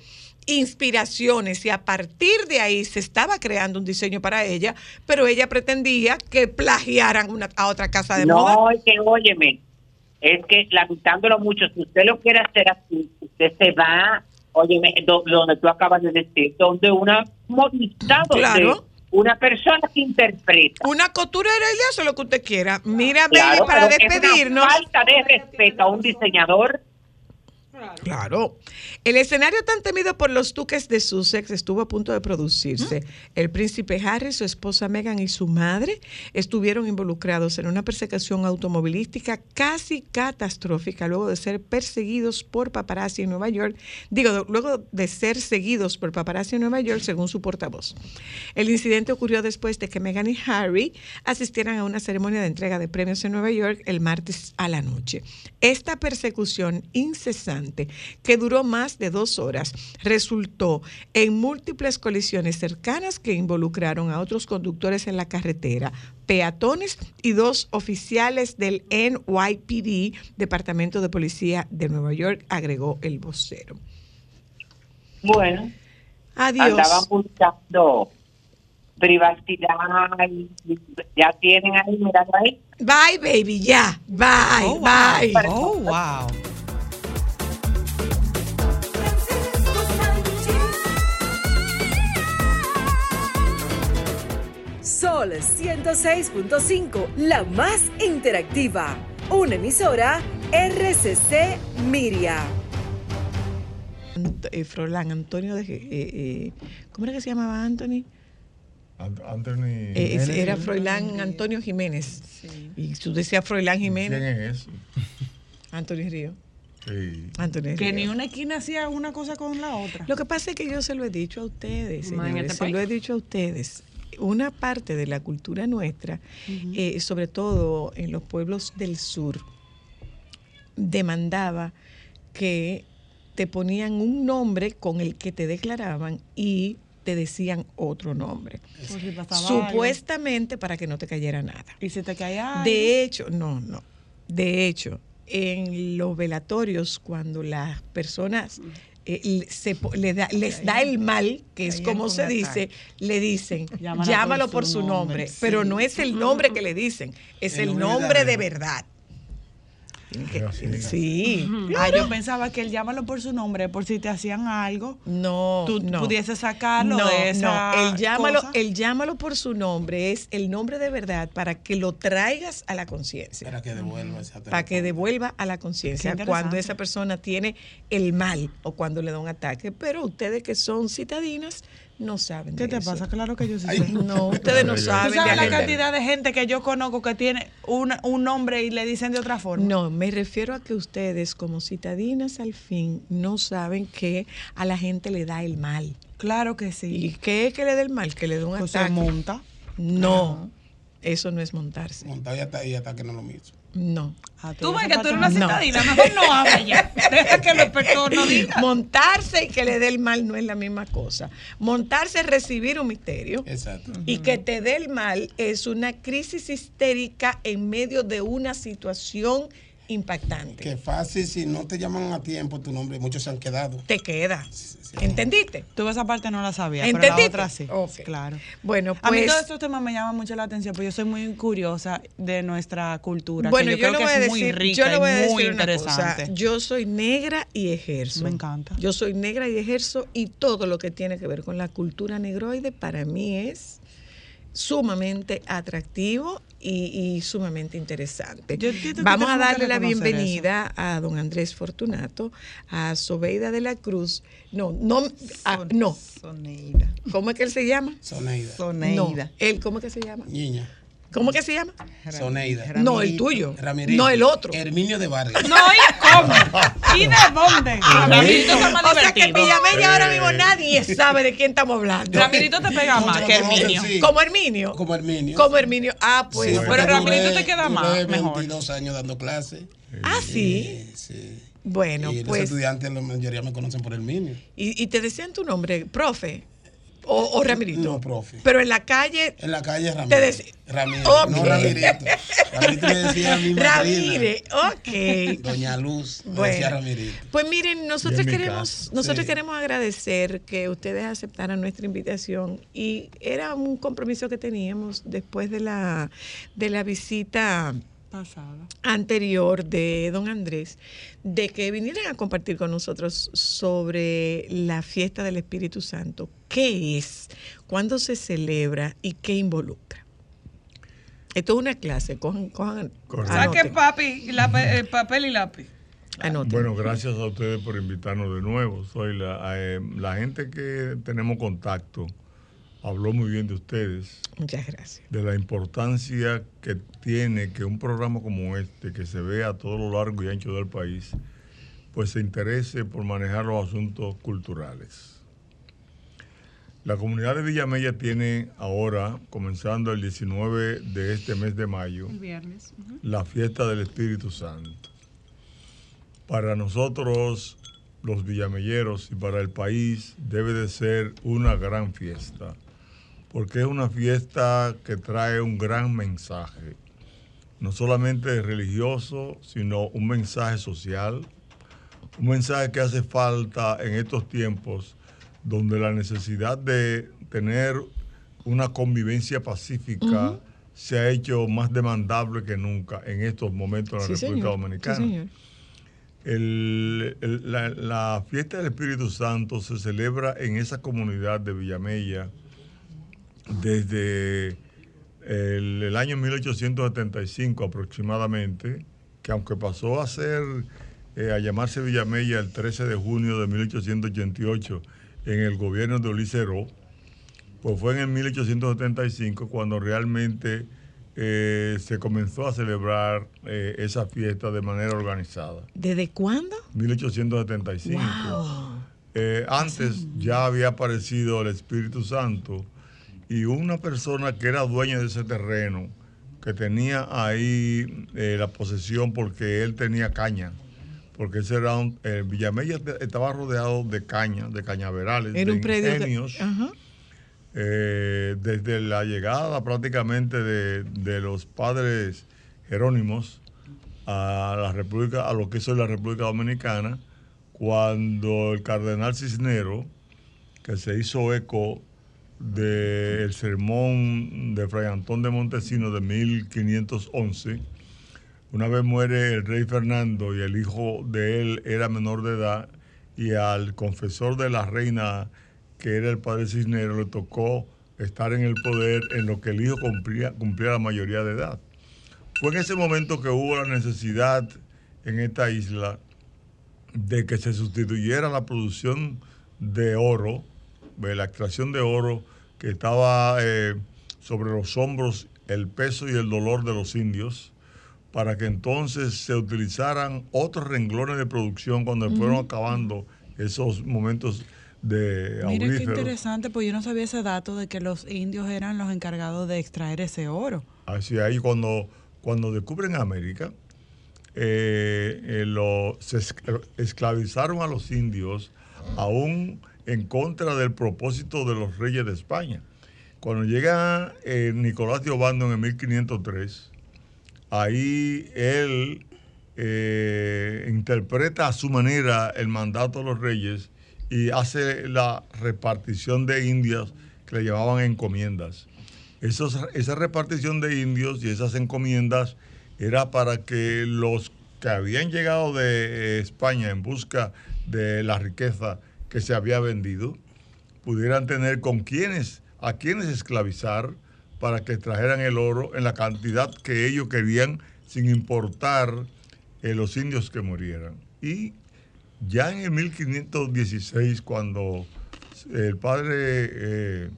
inspiraciones y a partir de ahí se estaba creando un diseño para ella, pero ella pretendía que plagiaran una, a otra casa de moda. No, es que óyeme, es que lamentándolo mucho, si usted lo quiere hacer así, usted se va, do- donde tú acabas de decir, donde una modista, Claro. una persona que interpreta. Una costurera y hace lo que usted quiera. Mira, Claro, baby, para pero es una despedirnos. falta de respeto a un diseñador. Claro. El escenario tan temido por los duques de Sussex estuvo a punto de producirse. El príncipe Harry, su esposa Meghan y su madre estuvieron involucrados en una persecución automovilística casi catastrófica luego de ser perseguidos por paparazzi en Nueva York. Digo, luego de ser seguidos por paparazzi en Nueva York, según su portavoz. El incidente ocurrió después de que Meghan y Harry asistieran a una ceremonia de entrega de premios en Nueva York el martes a la noche. Esta persecución incesante, que duró más de dos horas, resultó en múltiples colisiones cercanas que involucraron a otros conductores en la carretera, peatones y dos oficiales del NYPD, Departamento de Policía de Nueva York, agregó el vocero. Bueno, Adiós. andaban buscando privacidad, y ya tienen ahí, mira ahí. Bye, baby, ya. Bye, bye. Oh, wow. Sol 106.5, la más interactiva. Una emisora RCC Miria. Ant- eh, Froilán, Antonio de... eh, eh, ¿Cómo era que se llamaba Anthony? Ant- Anthony. Eh, Jiménez. era Froilán Antonio Jiménez. Y tú decías Froilán Jiménez. ¿Quién es ese? <laughs> Anthony Río. Sí. Anthony Que Río. ni una esquina hacía una cosa con la otra. Lo que pasa es que yo se lo he dicho a ustedes, señores, se lo he dicho a ustedes. Una parte de la cultura nuestra, eh, sobre todo en los pueblos del sur, demandaba que te ponían un nombre con el que te declaraban y te decían otro nombre. Algo. Supuestamente para que no te cayera nada. Y se te caía. De hecho, no, no. De hecho, en los velatorios, cuando las personas eh, le- se le da- les da el mal, que es como se dice, le dicen, llámalo por su nombre, pero no es el nombre que le dicen, es El nombre de verdad. Sí. Sí. Ah, yo pensaba que el llámalo por su nombre, por si te hacían algo, No, tú no. pudieses sacarlo no, de esa no, el llámalo, cosa. el llámalo por su nombre es el nombre de verdad para que lo traigas a la conciencia. Para que devuelva esa para que devuelva a la conciencia cuando esa persona tiene el mal o cuando le da un ataque. Pero ustedes que son citadinas no saben. ¿Qué de te eso. pasa? Claro que yo sí Ay, sé. No, ustedes no ¿Tú ¿Tú saben. sabes la cantidad de gente que yo conozco que tiene una- un nombre y le dicen de otra forma? No, me refiero a que ustedes como citadinas al fin no saben que a la gente le da el mal. Claro que ¿Y sí. qué es que le da el mal? Que le da un Pues se ataque. monta. No, eso no es montarse. Montado y hasta, y hasta que no lo mismo. No. Ah, Tú ves que tú eres una no. citadina, mejor no hables ya. <laughs> Deja que el experto no diga. Montarse y que le dé el mal no es la misma cosa. Montarse es recibir un misterio. Exacto. Y que te dé el mal es una crisis histérica en medio de una situación impactante. Que fácil, si no te llaman a tiempo tu nombre, muchos se han quedado. Te queda. ¿Entendiste? Tú esa parte no la sabía, pero la ¿Entendiste? otra sí. Ok. Claro. Bueno, A mí pues. todos estos temas me llaman mucho la atención, porque yo soy muy curiosa de nuestra cultura. Bueno, que yo, creo que es muy decir, rica yo le voy a y muy decir interesante. cosa. Yo soy negra y ejerzo. Me encanta. Yo soy negra y ejerzo y todo lo que tiene que ver con la cultura negroide para mí es sumamente atractivo y, y sumamente interesante. Yo Vamos a darle la bienvenida a don Andrés Fortunato, a Sobeida de la Cruz. No, no, a- no. Soneida. ¿Cómo es que él se llama? Soneida. Soneida. No, él, ¿cómo es que se llama? Niña. ¿Cómo que se llama? Soneida. No, el tuyo. Ramirito. No, el otro. Herminio de Vargas. No, ¿y cómo? ¿Y de dónde? Ramirito está más O sea que divertido. Villamella ahora mismo nadie sabe de quién estamos hablando. Ramirito te pega más que Herminio. sí. Como Herminio. Como Herminio. Como Herminio. Ah, pues. Sí, pero Ramirito duré- te queda duré más, mejor. 22 años dando clases. ah, sí. Eh, sí. Bueno, y los pues, estudiantes, la mayoría me conocen por el Minio. y, y te decían tu nombre, profe, o, o Ramirito. No, profe. Pero en la calle, En la calle Te Ramírez. dec- Ramírez, no Ramirito. Ramirito me decía a mi. Ramírez, ok. Doña Luz, me Bueno. decía Ramirito. Pues miren, nosotros queremos, nosotros Sí. queremos agradecer que ustedes aceptaran nuestra invitación y era un compromiso que teníamos después de la de la visita Pasada. anterior de don Andrés, de que vinieran a compartir con nosotros sobre la fiesta del Espíritu Santo. ¿Qué es? ¿Cuándo se celebra? ¿Y qué involucra? Esto es una clase, cojan, cojan, Correcto. Saque anoten, papi, lápiz- eh, papel y lápiz. anoten. Bueno, gracias a ustedes por invitarnos de nuevo. Soy la, eh, la gente que tenemos contacto. Habló muy bien de ustedes, Muchas gracias. de la importancia que tiene que un programa como este, que se vea a todo lo largo y ancho del país, pues se interese por manejar los asuntos culturales. La comunidad de Villamella tiene ahora, comenzando el 19 de este mes de mayo, El viernes. la fiesta del Espíritu Santo. Para nosotros, los villamelleros, y para el país, debe de ser una gran fiesta, porque es una fiesta que trae un gran mensaje, no solamente religioso, sino un mensaje social, un mensaje que hace falta en estos tiempos donde la necesidad de tener una convivencia pacífica se ha hecho más demandable que nunca en estos momentos en la Sí, República señor. Dominicana. Sí, señor. El- el- la, la fiesta del Espíritu Santo se celebra en esa comunidad de Villamella desde el, el año 1875 aproximadamente, que aunque pasó a ser, eh, a llamarse Villamella el 13 de junio de 1888 en el gobierno de Olicero, pues fue en el 1875 cuando realmente eh, se comenzó a celebrar eh, esa fiesta de manera organizada. ¿Desde cuándo? 1875. Wow. Eh, antes ya había aparecido el Espíritu Santo y una persona que era dueña de ese terreno, que tenía ahí eh, la posesión porque él tenía caña, porque ese era un, eh, Villamella estaba rodeado de caña, de cañaverales, Era de ingenios. Eh, desde la llegada prácticamente de, de los padres jerónimos a la República, a lo que es hoy la República Dominicana, cuando el cardenal Cisnero, que se hizo eco del sermón de Fray Antón de Montesino de 1511, una vez muere el rey Fernando y el hijo de él era menor de edad, y al confesor de la reina, que era el padre Cisneros, le tocó estar en el poder en lo que el hijo cumplía, cumplía la mayoría de edad. Fue en ese momento que hubo la necesidad en esta isla de que se sustituyera la producción de oro, de la extracción de oro que estaba eh, sobre los hombros, el peso y el dolor de los indios, para que entonces se utilizaran otros renglones de producción cuando fueron acabando esos momentos de Mira qué auríferos. interesante, pues yo no sabía ese dato de que los indios eran los encargados de extraer ese oro. Así ahí cuando, cuando descubren América, eh, eh, lo- se es- esclavizaron a los indios aún en contra del propósito de los reyes de España. Cuando llega eh, Nicolás de en el 1503, ahí él eh, interpreta a su manera el mandato de los reyes y hace la repartición de indios que le llamaban encomiendas. Esa repartición de indios y esas encomiendas era para que los que habían llegado de eh, España en busca de la riqueza que se había vendido pudieran tener con quienes, a quienes esclavizar para que trajeran el oro en la cantidad que ellos querían sin importar eh, los indios que murieran. Y ya en el 1516, cuando el padre, eh,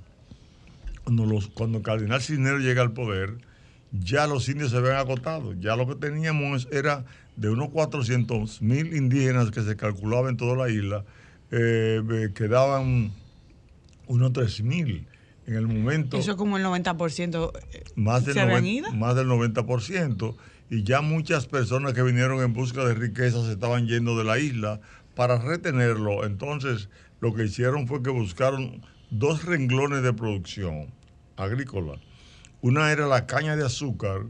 cuando, los, cuando el cardenal Cisneros llega al poder, ya los indios se habían agotado. Ya lo que teníamos era de unos 400 mil indígenas que se calculaba en toda la isla, eh, quedaban unos 3 mil. En el momento Eso como el 90% eh, más del, se habían 90 ido. más del 90%. y ya muchas personas que vinieron en busca de riquezas se estaban yendo de la isla para retenerlo. Entonces, lo que hicieron fue que buscaron dos renglones de producción agrícola. Una era la caña de azúcar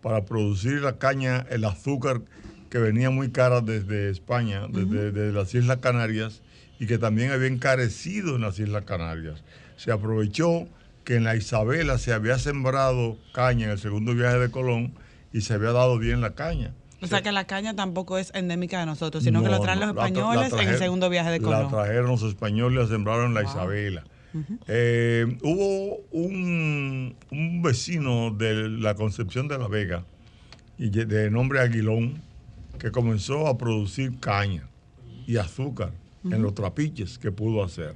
para producir la caña, el azúcar que venía muy cara desde España, desde, desde las Islas Canarias, y que también había encarecido en las Islas Canarias. Se aprovechó que en la Isabela se había sembrado caña en el segundo viaje de Colón y se había dado bien la caña. O sea que la caña tampoco es endémica de nosotros, sino que lo No, traen los la tra- españoles la en el segundo viaje de La Colón. trajeron los españoles la sembraron en la Isabela. Eh, hubo un, un vecino de la Concepción de la Vega, de nombre Aguilón, que comenzó a producir caña y azúcar en los trapiches que pudo hacer.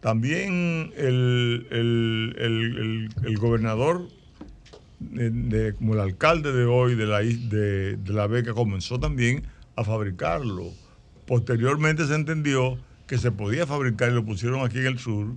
También el, el- el- gobernador, de, de- como el alcalde de hoy de la, de, de la Vega, comenzó también a fabricarlo. Posteriormente se entendió que se podía fabricar y lo pusieron aquí en el sur,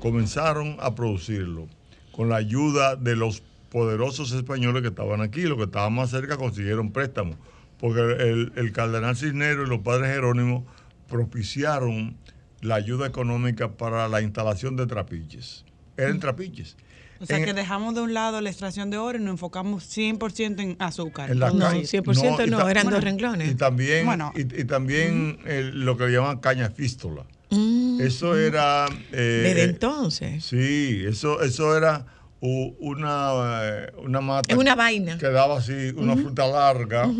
comenzaron a producirlo con la ayuda de los poderosos españoles que estaban aquí, los que estaban más cerca consiguieron préstamos, porque el, el cardenal Cisneros y los padres Jerónimos propiciaron la ayuda económica para la instalación de trapiches. Eran trapiches. O sea En- que dejamos de un lado la extracción de oro y nos enfocamos 100% en azúcar. en la No, caña. 100% y no, ta- eran dos renglones. Y también, Bueno. y, y también eh, lo que le llaman caña fístola. Mm, Eso era. eh, Desde eh, entonces. Sí, eso, eso era una, una mata. Es una vaina. Que daba así, una fruta larga,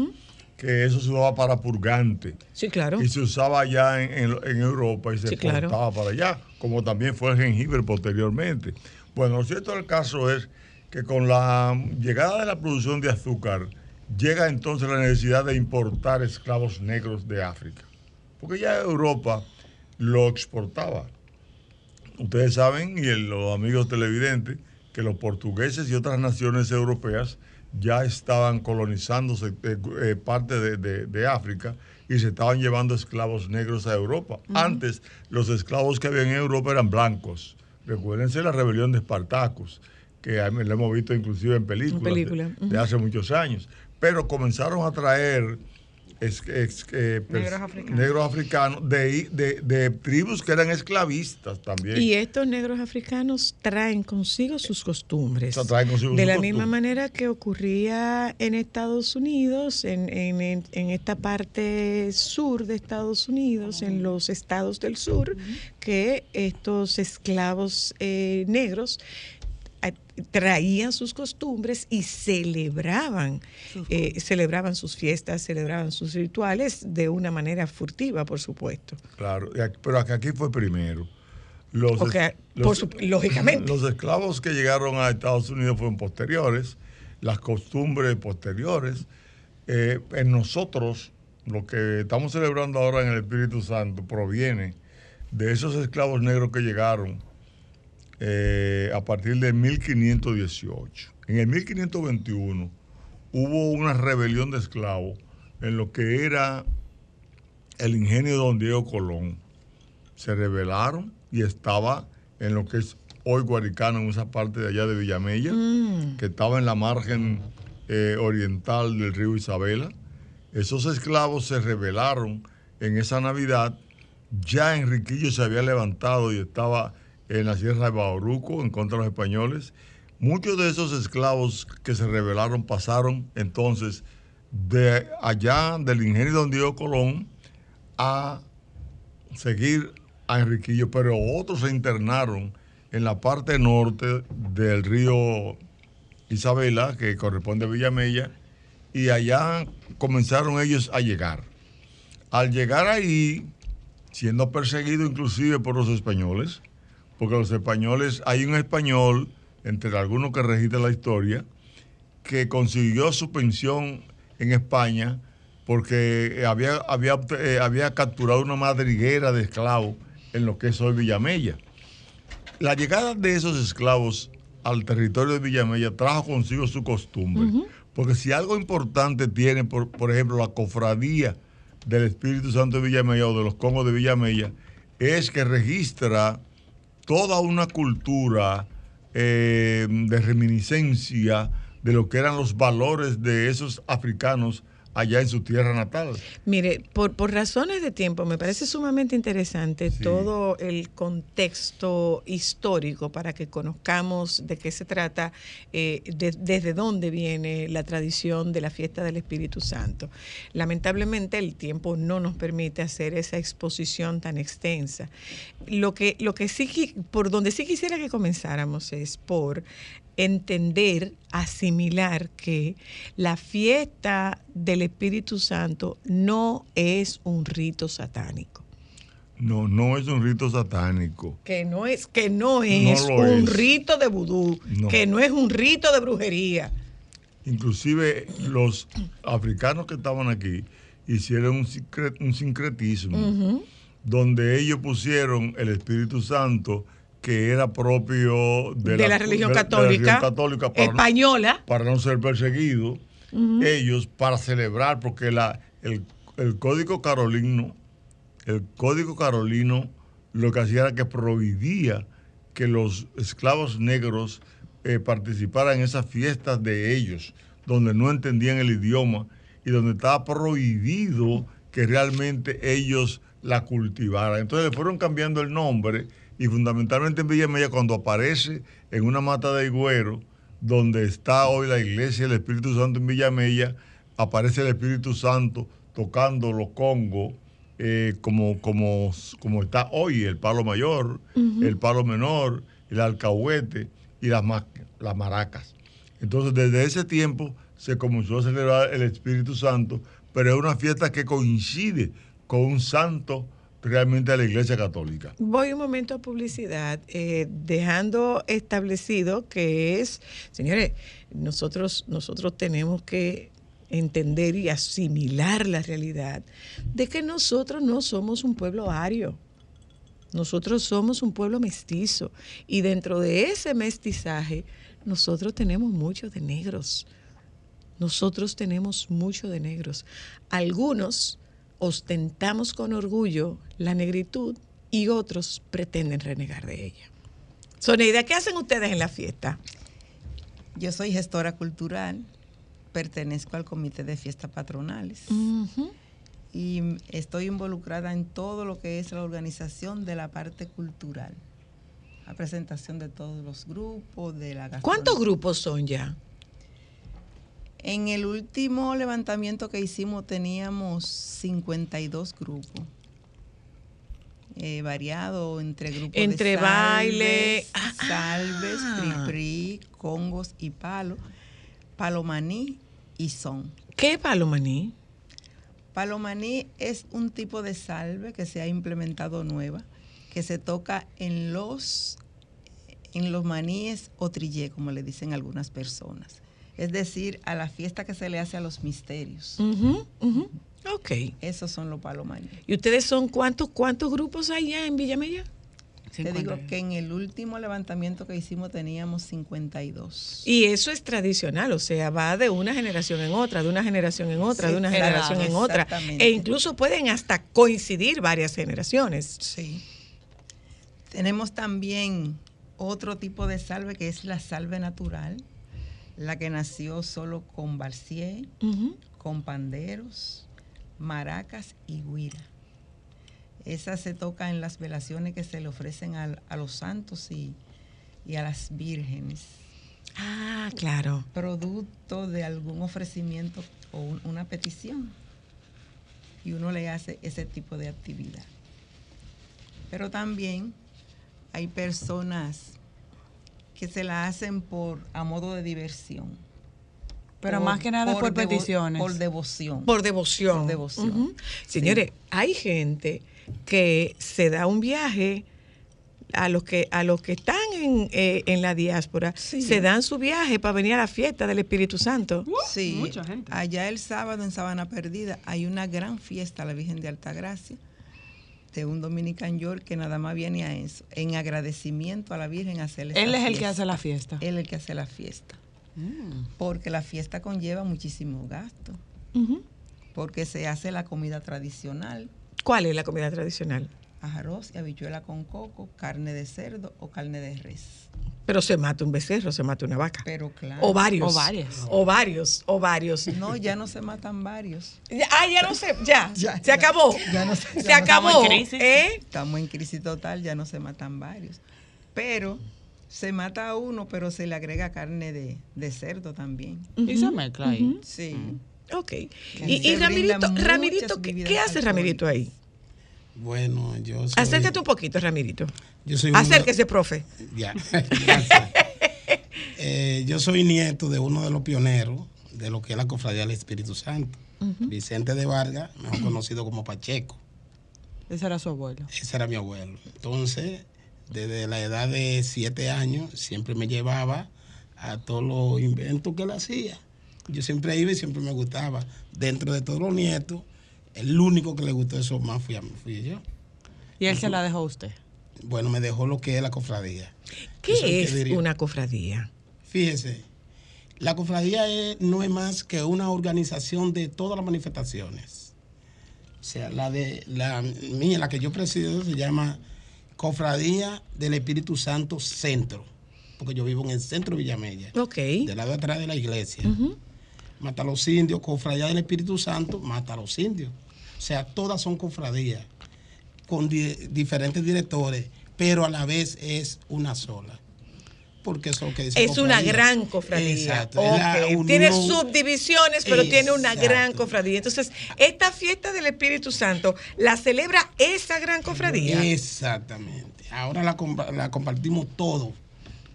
que eso se usaba para purgante. Sí, claro. Y se usaba allá en, en- en Europa y se Sí, claro. exportaba para allá, como también fue el jengibre posteriormente. Bueno, lo cierto del caso es que con la llegada de la producción de azúcar, llega entonces la necesidad de importar esclavos negros de África. Porque ya Europa lo exportaba. Ustedes saben, y el- los amigos televidentes, que los portugueses y otras naciones europeas ya estaban colonizando se- eh, eh, parte de, de- de África y se estaban llevando esclavos negros a Europa. Antes, los esclavos que había en Europa eran blancos. Recuérdense la rebelión de Espartacus, que lo hemos visto inclusive en películas, de- película, de, ujú. hace muchos años. Pero comenzaron a traer eh, pers- Negros africanos. negros africanos de, de- de tribus que eran esclavistas también. Y estos negros africanos traen consigo sus costumbres. O sea, traen consigo de sus la misma manera que ocurría en Estados Unidos, en, en- en- en esta parte sur de Estados Unidos, en los estados del sur, que estos esclavos eh, negros traían sus costumbres y celebraban, eh, celebraban sus fiestas, celebraban sus rituales de una manera furtiva, por supuesto. Claro, pero aquí- aquí fue primero. Los, por lógicamente. <laughs> Los esclavos que llegaron a Estados Unidos fueron posteriores, las costumbres posteriores. Eh, en nosotros, lo que estamos celebrando ahora en el Espíritu Santo proviene de esos esclavos negros que llegaron eh, a partir de 1518. En el 1521 hubo una rebelión de esclavos en lo que era el ingenio de Don Diego Colón. Se rebelaron y estaba en lo que es hoy Guaricano, en esa parte de allá de Villamella, que estaba en la margen eh, oriental del río Isabela. Esos esclavos se rebelaron en esa Navidad. Ya Enriquillo se había levantado y estaba en la Sierra de Bauruco en contra de los españoles. Muchos de esos esclavos que se rebelaron pasaron entonces de allá del ingenio de Don Diego Colón a seguir a Enriquillo, pero otros se internaron en la parte norte del río Isabela, que corresponde a Villamella, y allá comenzaron ellos a llegar. Al llegar ahí, siendo perseguidos inclusive por los españoles, porque los españoles, hay un español, entre algunos que registra la historia, que consiguió su pensión en España porque había, había, eh, había capturado una madriguera de esclavos en lo que es hoy Villamella. La llegada de esos esclavos al territorio de Villamella trajo consigo su costumbre. Porque si algo importante tiene, por, por ejemplo, la cofradía del Espíritu Santo de Villamella o de los Congos de Villamella, es que registra toda una cultura eh, de reminiscencia de lo que eran los valores de esos africanos allá en su tierra natal. Mire, por, por razones de tiempo, me parece sumamente interesante todo el contexto histórico para que conozcamos de qué se trata, eh, de- desde dónde viene la tradición de la fiesta del Espíritu Santo. Lamentablemente el tiempo no nos permite hacer esa exposición tan extensa. Lo que, lo que sí, por donde sí quisiera que comenzáramos es por entender, asimilar que la fiesta del Espíritu Santo no es un rito satánico. No, no es un rito satánico. Que no es, que no es un es. rito de vudú, No. que no es un rito de brujería. Inclusive los africanos que estaban aquí hicieron un, sincre- un sincretismo donde ellos pusieron el Espíritu Santo que era propio de, De la religión de- de la católica, religión católica para no- española. para no ser perseguidos. Ellos para celebrar, porque la, el, el código carolino, el código carolino lo que hacía era que prohibía que los esclavos negros eh, participaran en esas fiestas de ellos, donde no entendían el idioma y donde estaba prohibido que realmente ellos la cultivaran. Entonces le fueron cambiando el nombre y fundamentalmente en Villa Mella cuando aparece en una mata de higuero, donde está hoy la iglesia del Espíritu Santo en Villa Mella, aparece el Espíritu Santo tocando los congos, eh, como, como, como está hoy el palo mayor, el palo menor, el alcahuete y las, ma- las maracas. Entonces, desde ese tiempo se comenzó a celebrar el Espíritu Santo, pero es una fiesta que coincide con un santo realmente de la Iglesia Católica. Voy un momento a publicidad, eh, dejando establecido que es, señores, nosotros, nosotros tenemos que entender y asimilar la realidad de que nosotros no somos un pueblo ario. Nosotros somos un pueblo mestizo y dentro de ese mestizaje nosotros tenemos mucho de negros. Nosotros tenemos mucho de negros. Algunos ostentamos con orgullo la negritud y otros pretenden renegar de ella. Soneida, ¿qué hacen ustedes en la fiesta? Yo soy gestora cultural, pertenezco al comité de fiestas patronales y estoy involucrada en todo lo que es la organización de la parte cultural. La presentación de todos los grupos, de la gastronomía. ¿Cuántos grupos son ya? En el último levantamiento que hicimos teníamos 52 grupos. Eh, variado entre grupos Entre de baile, salves, ah. pri, congos y palo, palomaní y son. ¿Qué palomaní? Palomaní es un tipo de salve que se ha implementado nueva, que se toca en los, en los maníes o trillé, como le dicen algunas personas. Es decir, a la fiesta que se le hace a los misterios. Ok. Esos son los palomaní. ¿Y ustedes son cuántos, cuántos grupos hay ya en Villamella? Te digo que en el último levantamiento que hicimos teníamos 52. Y eso es tradicional, o sea, va de una generación en otra, de una generación en otra, Sí, de una generación en otra. exactamente. E incluso pueden hasta coincidir varias generaciones. Sí. Tenemos también otro tipo de salve que es la salve natural, la que nació solo con barcier, con panderos, maracas y guira. Esa se toca en las velaciones que se le ofrecen al- a, los santos y, y a las vírgenes. Ah, claro. Producto de algún ofrecimiento o un- una petición. Y uno le hace ese tipo de actividad. Pero también hay personas que se la hacen por a modo de diversión. Pero más que nada por devo- peticiones. Por devoción. Por devoción. Por devoción. Señores, hay gente que se da un viaje a los que a los que están en, eh, en la diáspora, se dan su viaje para venir a la fiesta del Espíritu Santo. Sí, allá el sábado en Sabana Perdida hay una gran fiesta a la Virgen de Altagracia de un Dominican York que nada más viene a eso, en agradecimiento a la Virgen a hacerle Él es el que hace la fiesta. Él es el que hace la fiesta. Porque la fiesta conlleva muchísimo gasto. Porque se hace la comida tradicional. ¿Cuál es la comida tradicional? Arroz y habichuela con coco, carne de cerdo o carne de res. Pero se mata un becerro, se mata una vaca. Pero claro. O varios. O varias. O varios, o varios. No, ya no se matan varios. Ah, ya no sé, ya, Ya, se ya. acabó. Ya no se, Se acabó. ¿eh? Estamos en crisis total, ya no se matan varios. Pero se mata a uno, pero se le agrega carne de, de cerdo también. Y se mezcla ahí. Sí. Ok. Y Y, se Ramirito, Ramirito, muchas ¿qué, bebidas qué hace Ramirito ahí? Bueno, yo soy... Acércate un poquito, Ramirito. Yo soy uno- Acérquese, profe. Ya, <laughs> gracias. Eh, yo soy nieto de uno de los pioneros de lo que es la Cofradía del Espíritu Santo, Vicente de Vargas, mejor conocido como Pacheco. Ese era su abuelo. Ese era mi abuelo. Entonces, desde la edad de siete años, siempre me llevaba a todos los inventos que él hacía. Yo siempre iba y siempre me gustaba. Dentro de todos los nietos, el único que le gustó eso más fui, a- fui yo. Y él se la dejó a usted. Bueno, me dejó lo que es la cofradía. ¿Qué Eso es que una cofradía? Fíjese, la cofradía es- no es más que una organización de todas las manifestaciones. O sea, la de la mía, la que yo presido, se llama Cofradía del Espíritu Santo Centro, porque yo vivo en el centro de Villamella, Ok. del lado de atrás de la iglesia. Mata a los indios, Cofradía del Espíritu Santo, mata a los indios. O sea, todas son cofradías con di- diferentes directores, pero a la vez es una sola. Porque eso es lo que dice Es una gran cofradía. Exacto. Tiene subdivisiones, pero tiene una gran cofradía. Entonces, esta fiesta del Espíritu Santo la celebra esa gran cofradía. Exactamente. Ahora la, compa- la compartimos todo.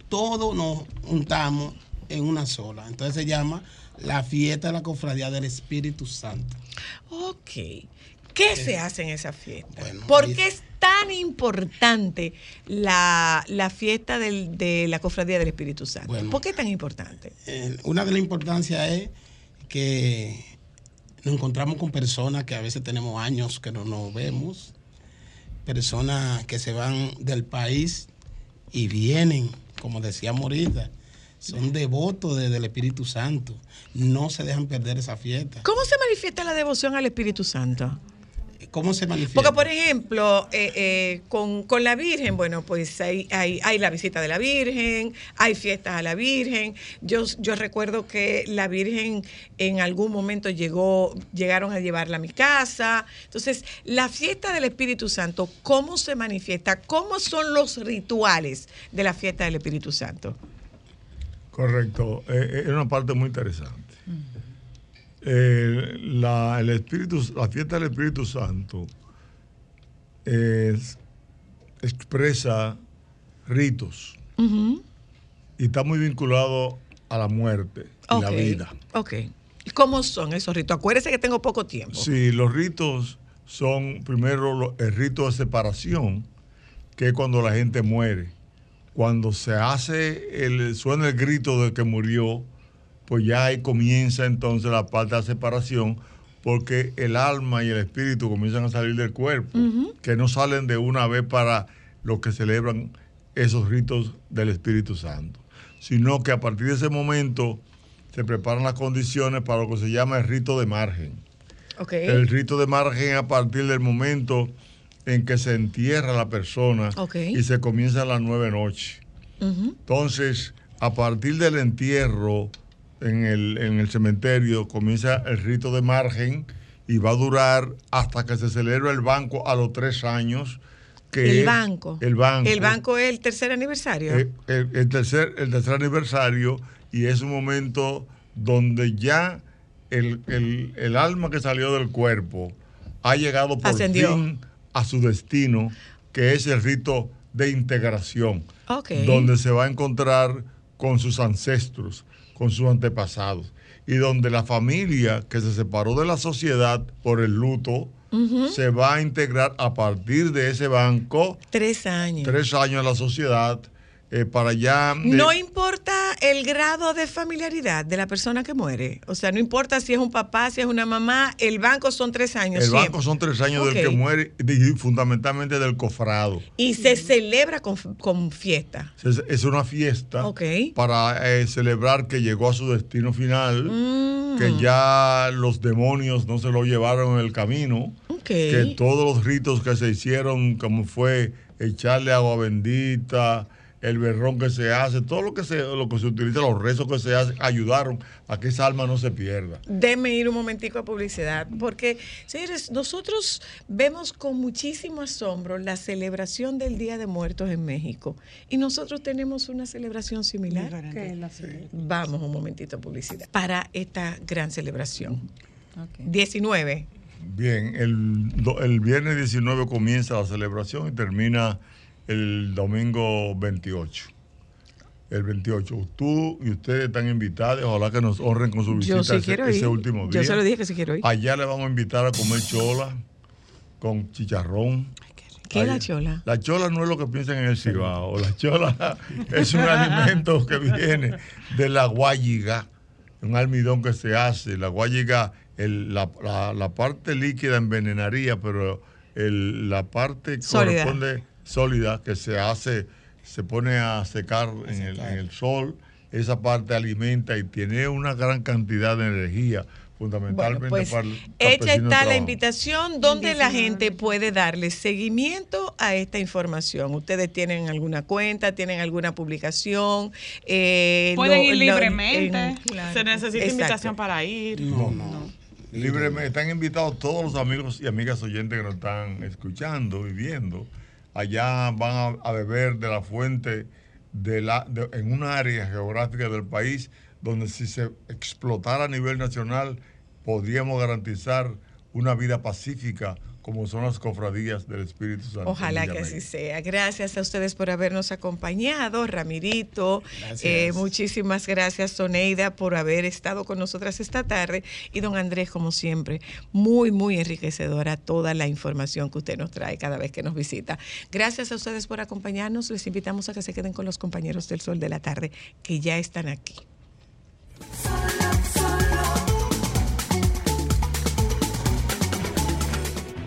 Todo nos juntamos en una sola. Entonces se llama la fiesta de la cofradía del Espíritu Santo. Ok. ¿Qué se hace en esa fiesta? Bueno, ¿Por qué es tan importante la, la fiesta del- de la cofradía del Espíritu Santo? Bueno. ¿Por qué es tan importante? Eh, una de las importancias es que nos encontramos con personas que a veces tenemos años que no nos vemos, personas que se van del país y vienen, como decíamos ahorita, son devotos de- del Espíritu Santo, no se dejan perder esa fiesta. ¿Cómo se manifiesta la devoción al Espíritu Santo? ¿Cómo se manifiesta? Porque, por ejemplo, eh, eh, con, con la Virgen, bueno, pues hay, hay, hay la visita de la Virgen, hay fiestas a la Virgen. Yo, yo recuerdo que la Virgen en algún momento llegó, llegaron a llevarla a mi casa. Entonces, la fiesta del Espíritu Santo, ¿cómo se manifiesta? ¿Cómo son los rituales de la fiesta del Espíritu Santo? Correcto. Eh, es una parte muy interesante. Eh, la, el Espíritu, la fiesta del Espíritu Santo es- expresa ritos y está muy vinculado a la muerte y la Ok, vida. Ok. ¿Cómo son esos ritos? Acuérdese que tengo poco tiempo. Sí, los ritos son primero el rito de separación, que es cuando la gente muere. Cuando se hace el suena el grito de que murió, pues ya ahí comienza entonces la parte de la separación, porque el alma y el espíritu comienzan a salir del cuerpo, que no salen de una vez para los que celebran esos ritos del Espíritu Santo, sino que a partir de ese momento se preparan las condiciones para lo que se llama el rito de margen. Ok. El rito de margen a partir del momento en que se entierra la persona y se comienza la nueve noche. Entonces, a partir del entierro en el, en el cementerio, comienza el rito de margen y va a durar hasta que se celebra el banco a los tres años. Que El es- banco. El banco. El banco es el tercer aniversario. Eh, el, el tercer, el tercer aniversario y es un momento donde ya el, el- el alma que salió del cuerpo ha llegado por Ascendió. fin a su destino, que es el rito de integración, donde se va a encontrar con sus ancestros, con sus antepasados, y donde la familia que se separó de la sociedad por el luto se va a integrar a partir de ese banco Tres años. tres años en la sociedad eh, para de- No importa el grado de familiaridad de la persona que muere. O sea, no importa si es un papá, si es una mamá, el banco son tres años. el siempre. banco son tres años del que muere y fundamentalmente del cofrado. Y se celebra con, con fiesta. Es, es una fiesta Ok. para eh, celebrar que llegó a su destino final, Mm. que ya los demonios no se lo llevaron en el camino, que todos los ritos que se hicieron, como fue echarle agua bendita, el berrón que se hace, todo lo que se, lo que se utiliza, los rezos que se hacen, ayudaron a que esa alma no se pierda. Déme ir un momentico a publicidad, porque, señores, nosotros vemos con muchísimo asombro la celebración del Día de Muertos en México y nosotros tenemos una celebración similar. Vamos un momentito a publicidad para esta gran celebración. 19. Bien, el, el viernes 19 comienza la celebración y termina el domingo 28. El 28. Tú y ustedes están invitados. Ojalá que nos honren con su visita ese, último día. Yo se lo dije que sí quiero ir. Allá le vamos a invitar a comer chola con chicharrón. ¿Qué es la chola? La chola no es lo que piensan en el Cibao. La chola <laughs> es un alimento que viene de la guayiga, un almidón que se hace. La guayiga, la, la, parte líquida envenenaría, pero el, la parte que corresponde sólida que se hace, se pone a secar en el, en el sol, esa parte alimenta y tiene una gran cantidad de energía fundamentalmente pues, para el Hecha está la invitación donde la gente puede darle seguimiento a esta información. Ustedes tienen alguna cuenta, tienen alguna publicación. Eh, Pueden ir libremente. Se necesita invitación para ir. No, no. Libremente. Están invitados todos los amigos y amigas oyentes que nos están escuchando y viendo allá van a, beber de la fuente de la, en una área geográfica del país donde si se explotara a nivel nacional podríamos garantizar una vida pacífica como son las cofradías del Espíritu Santo. Ojalá que así sea. Gracias a ustedes por habernos acompañado, Ramirito. Eh, muchísimas gracias, Soneida, por haber estado con nosotras esta tarde. Y don Andrés, como siempre, muy, muy enriquecedora toda la información que usted nos trae cada vez que nos visita. Gracias a ustedes por acompañarnos. Les invitamos a que se queden con los compañeros del Sol de la Tarde, que ya están aquí.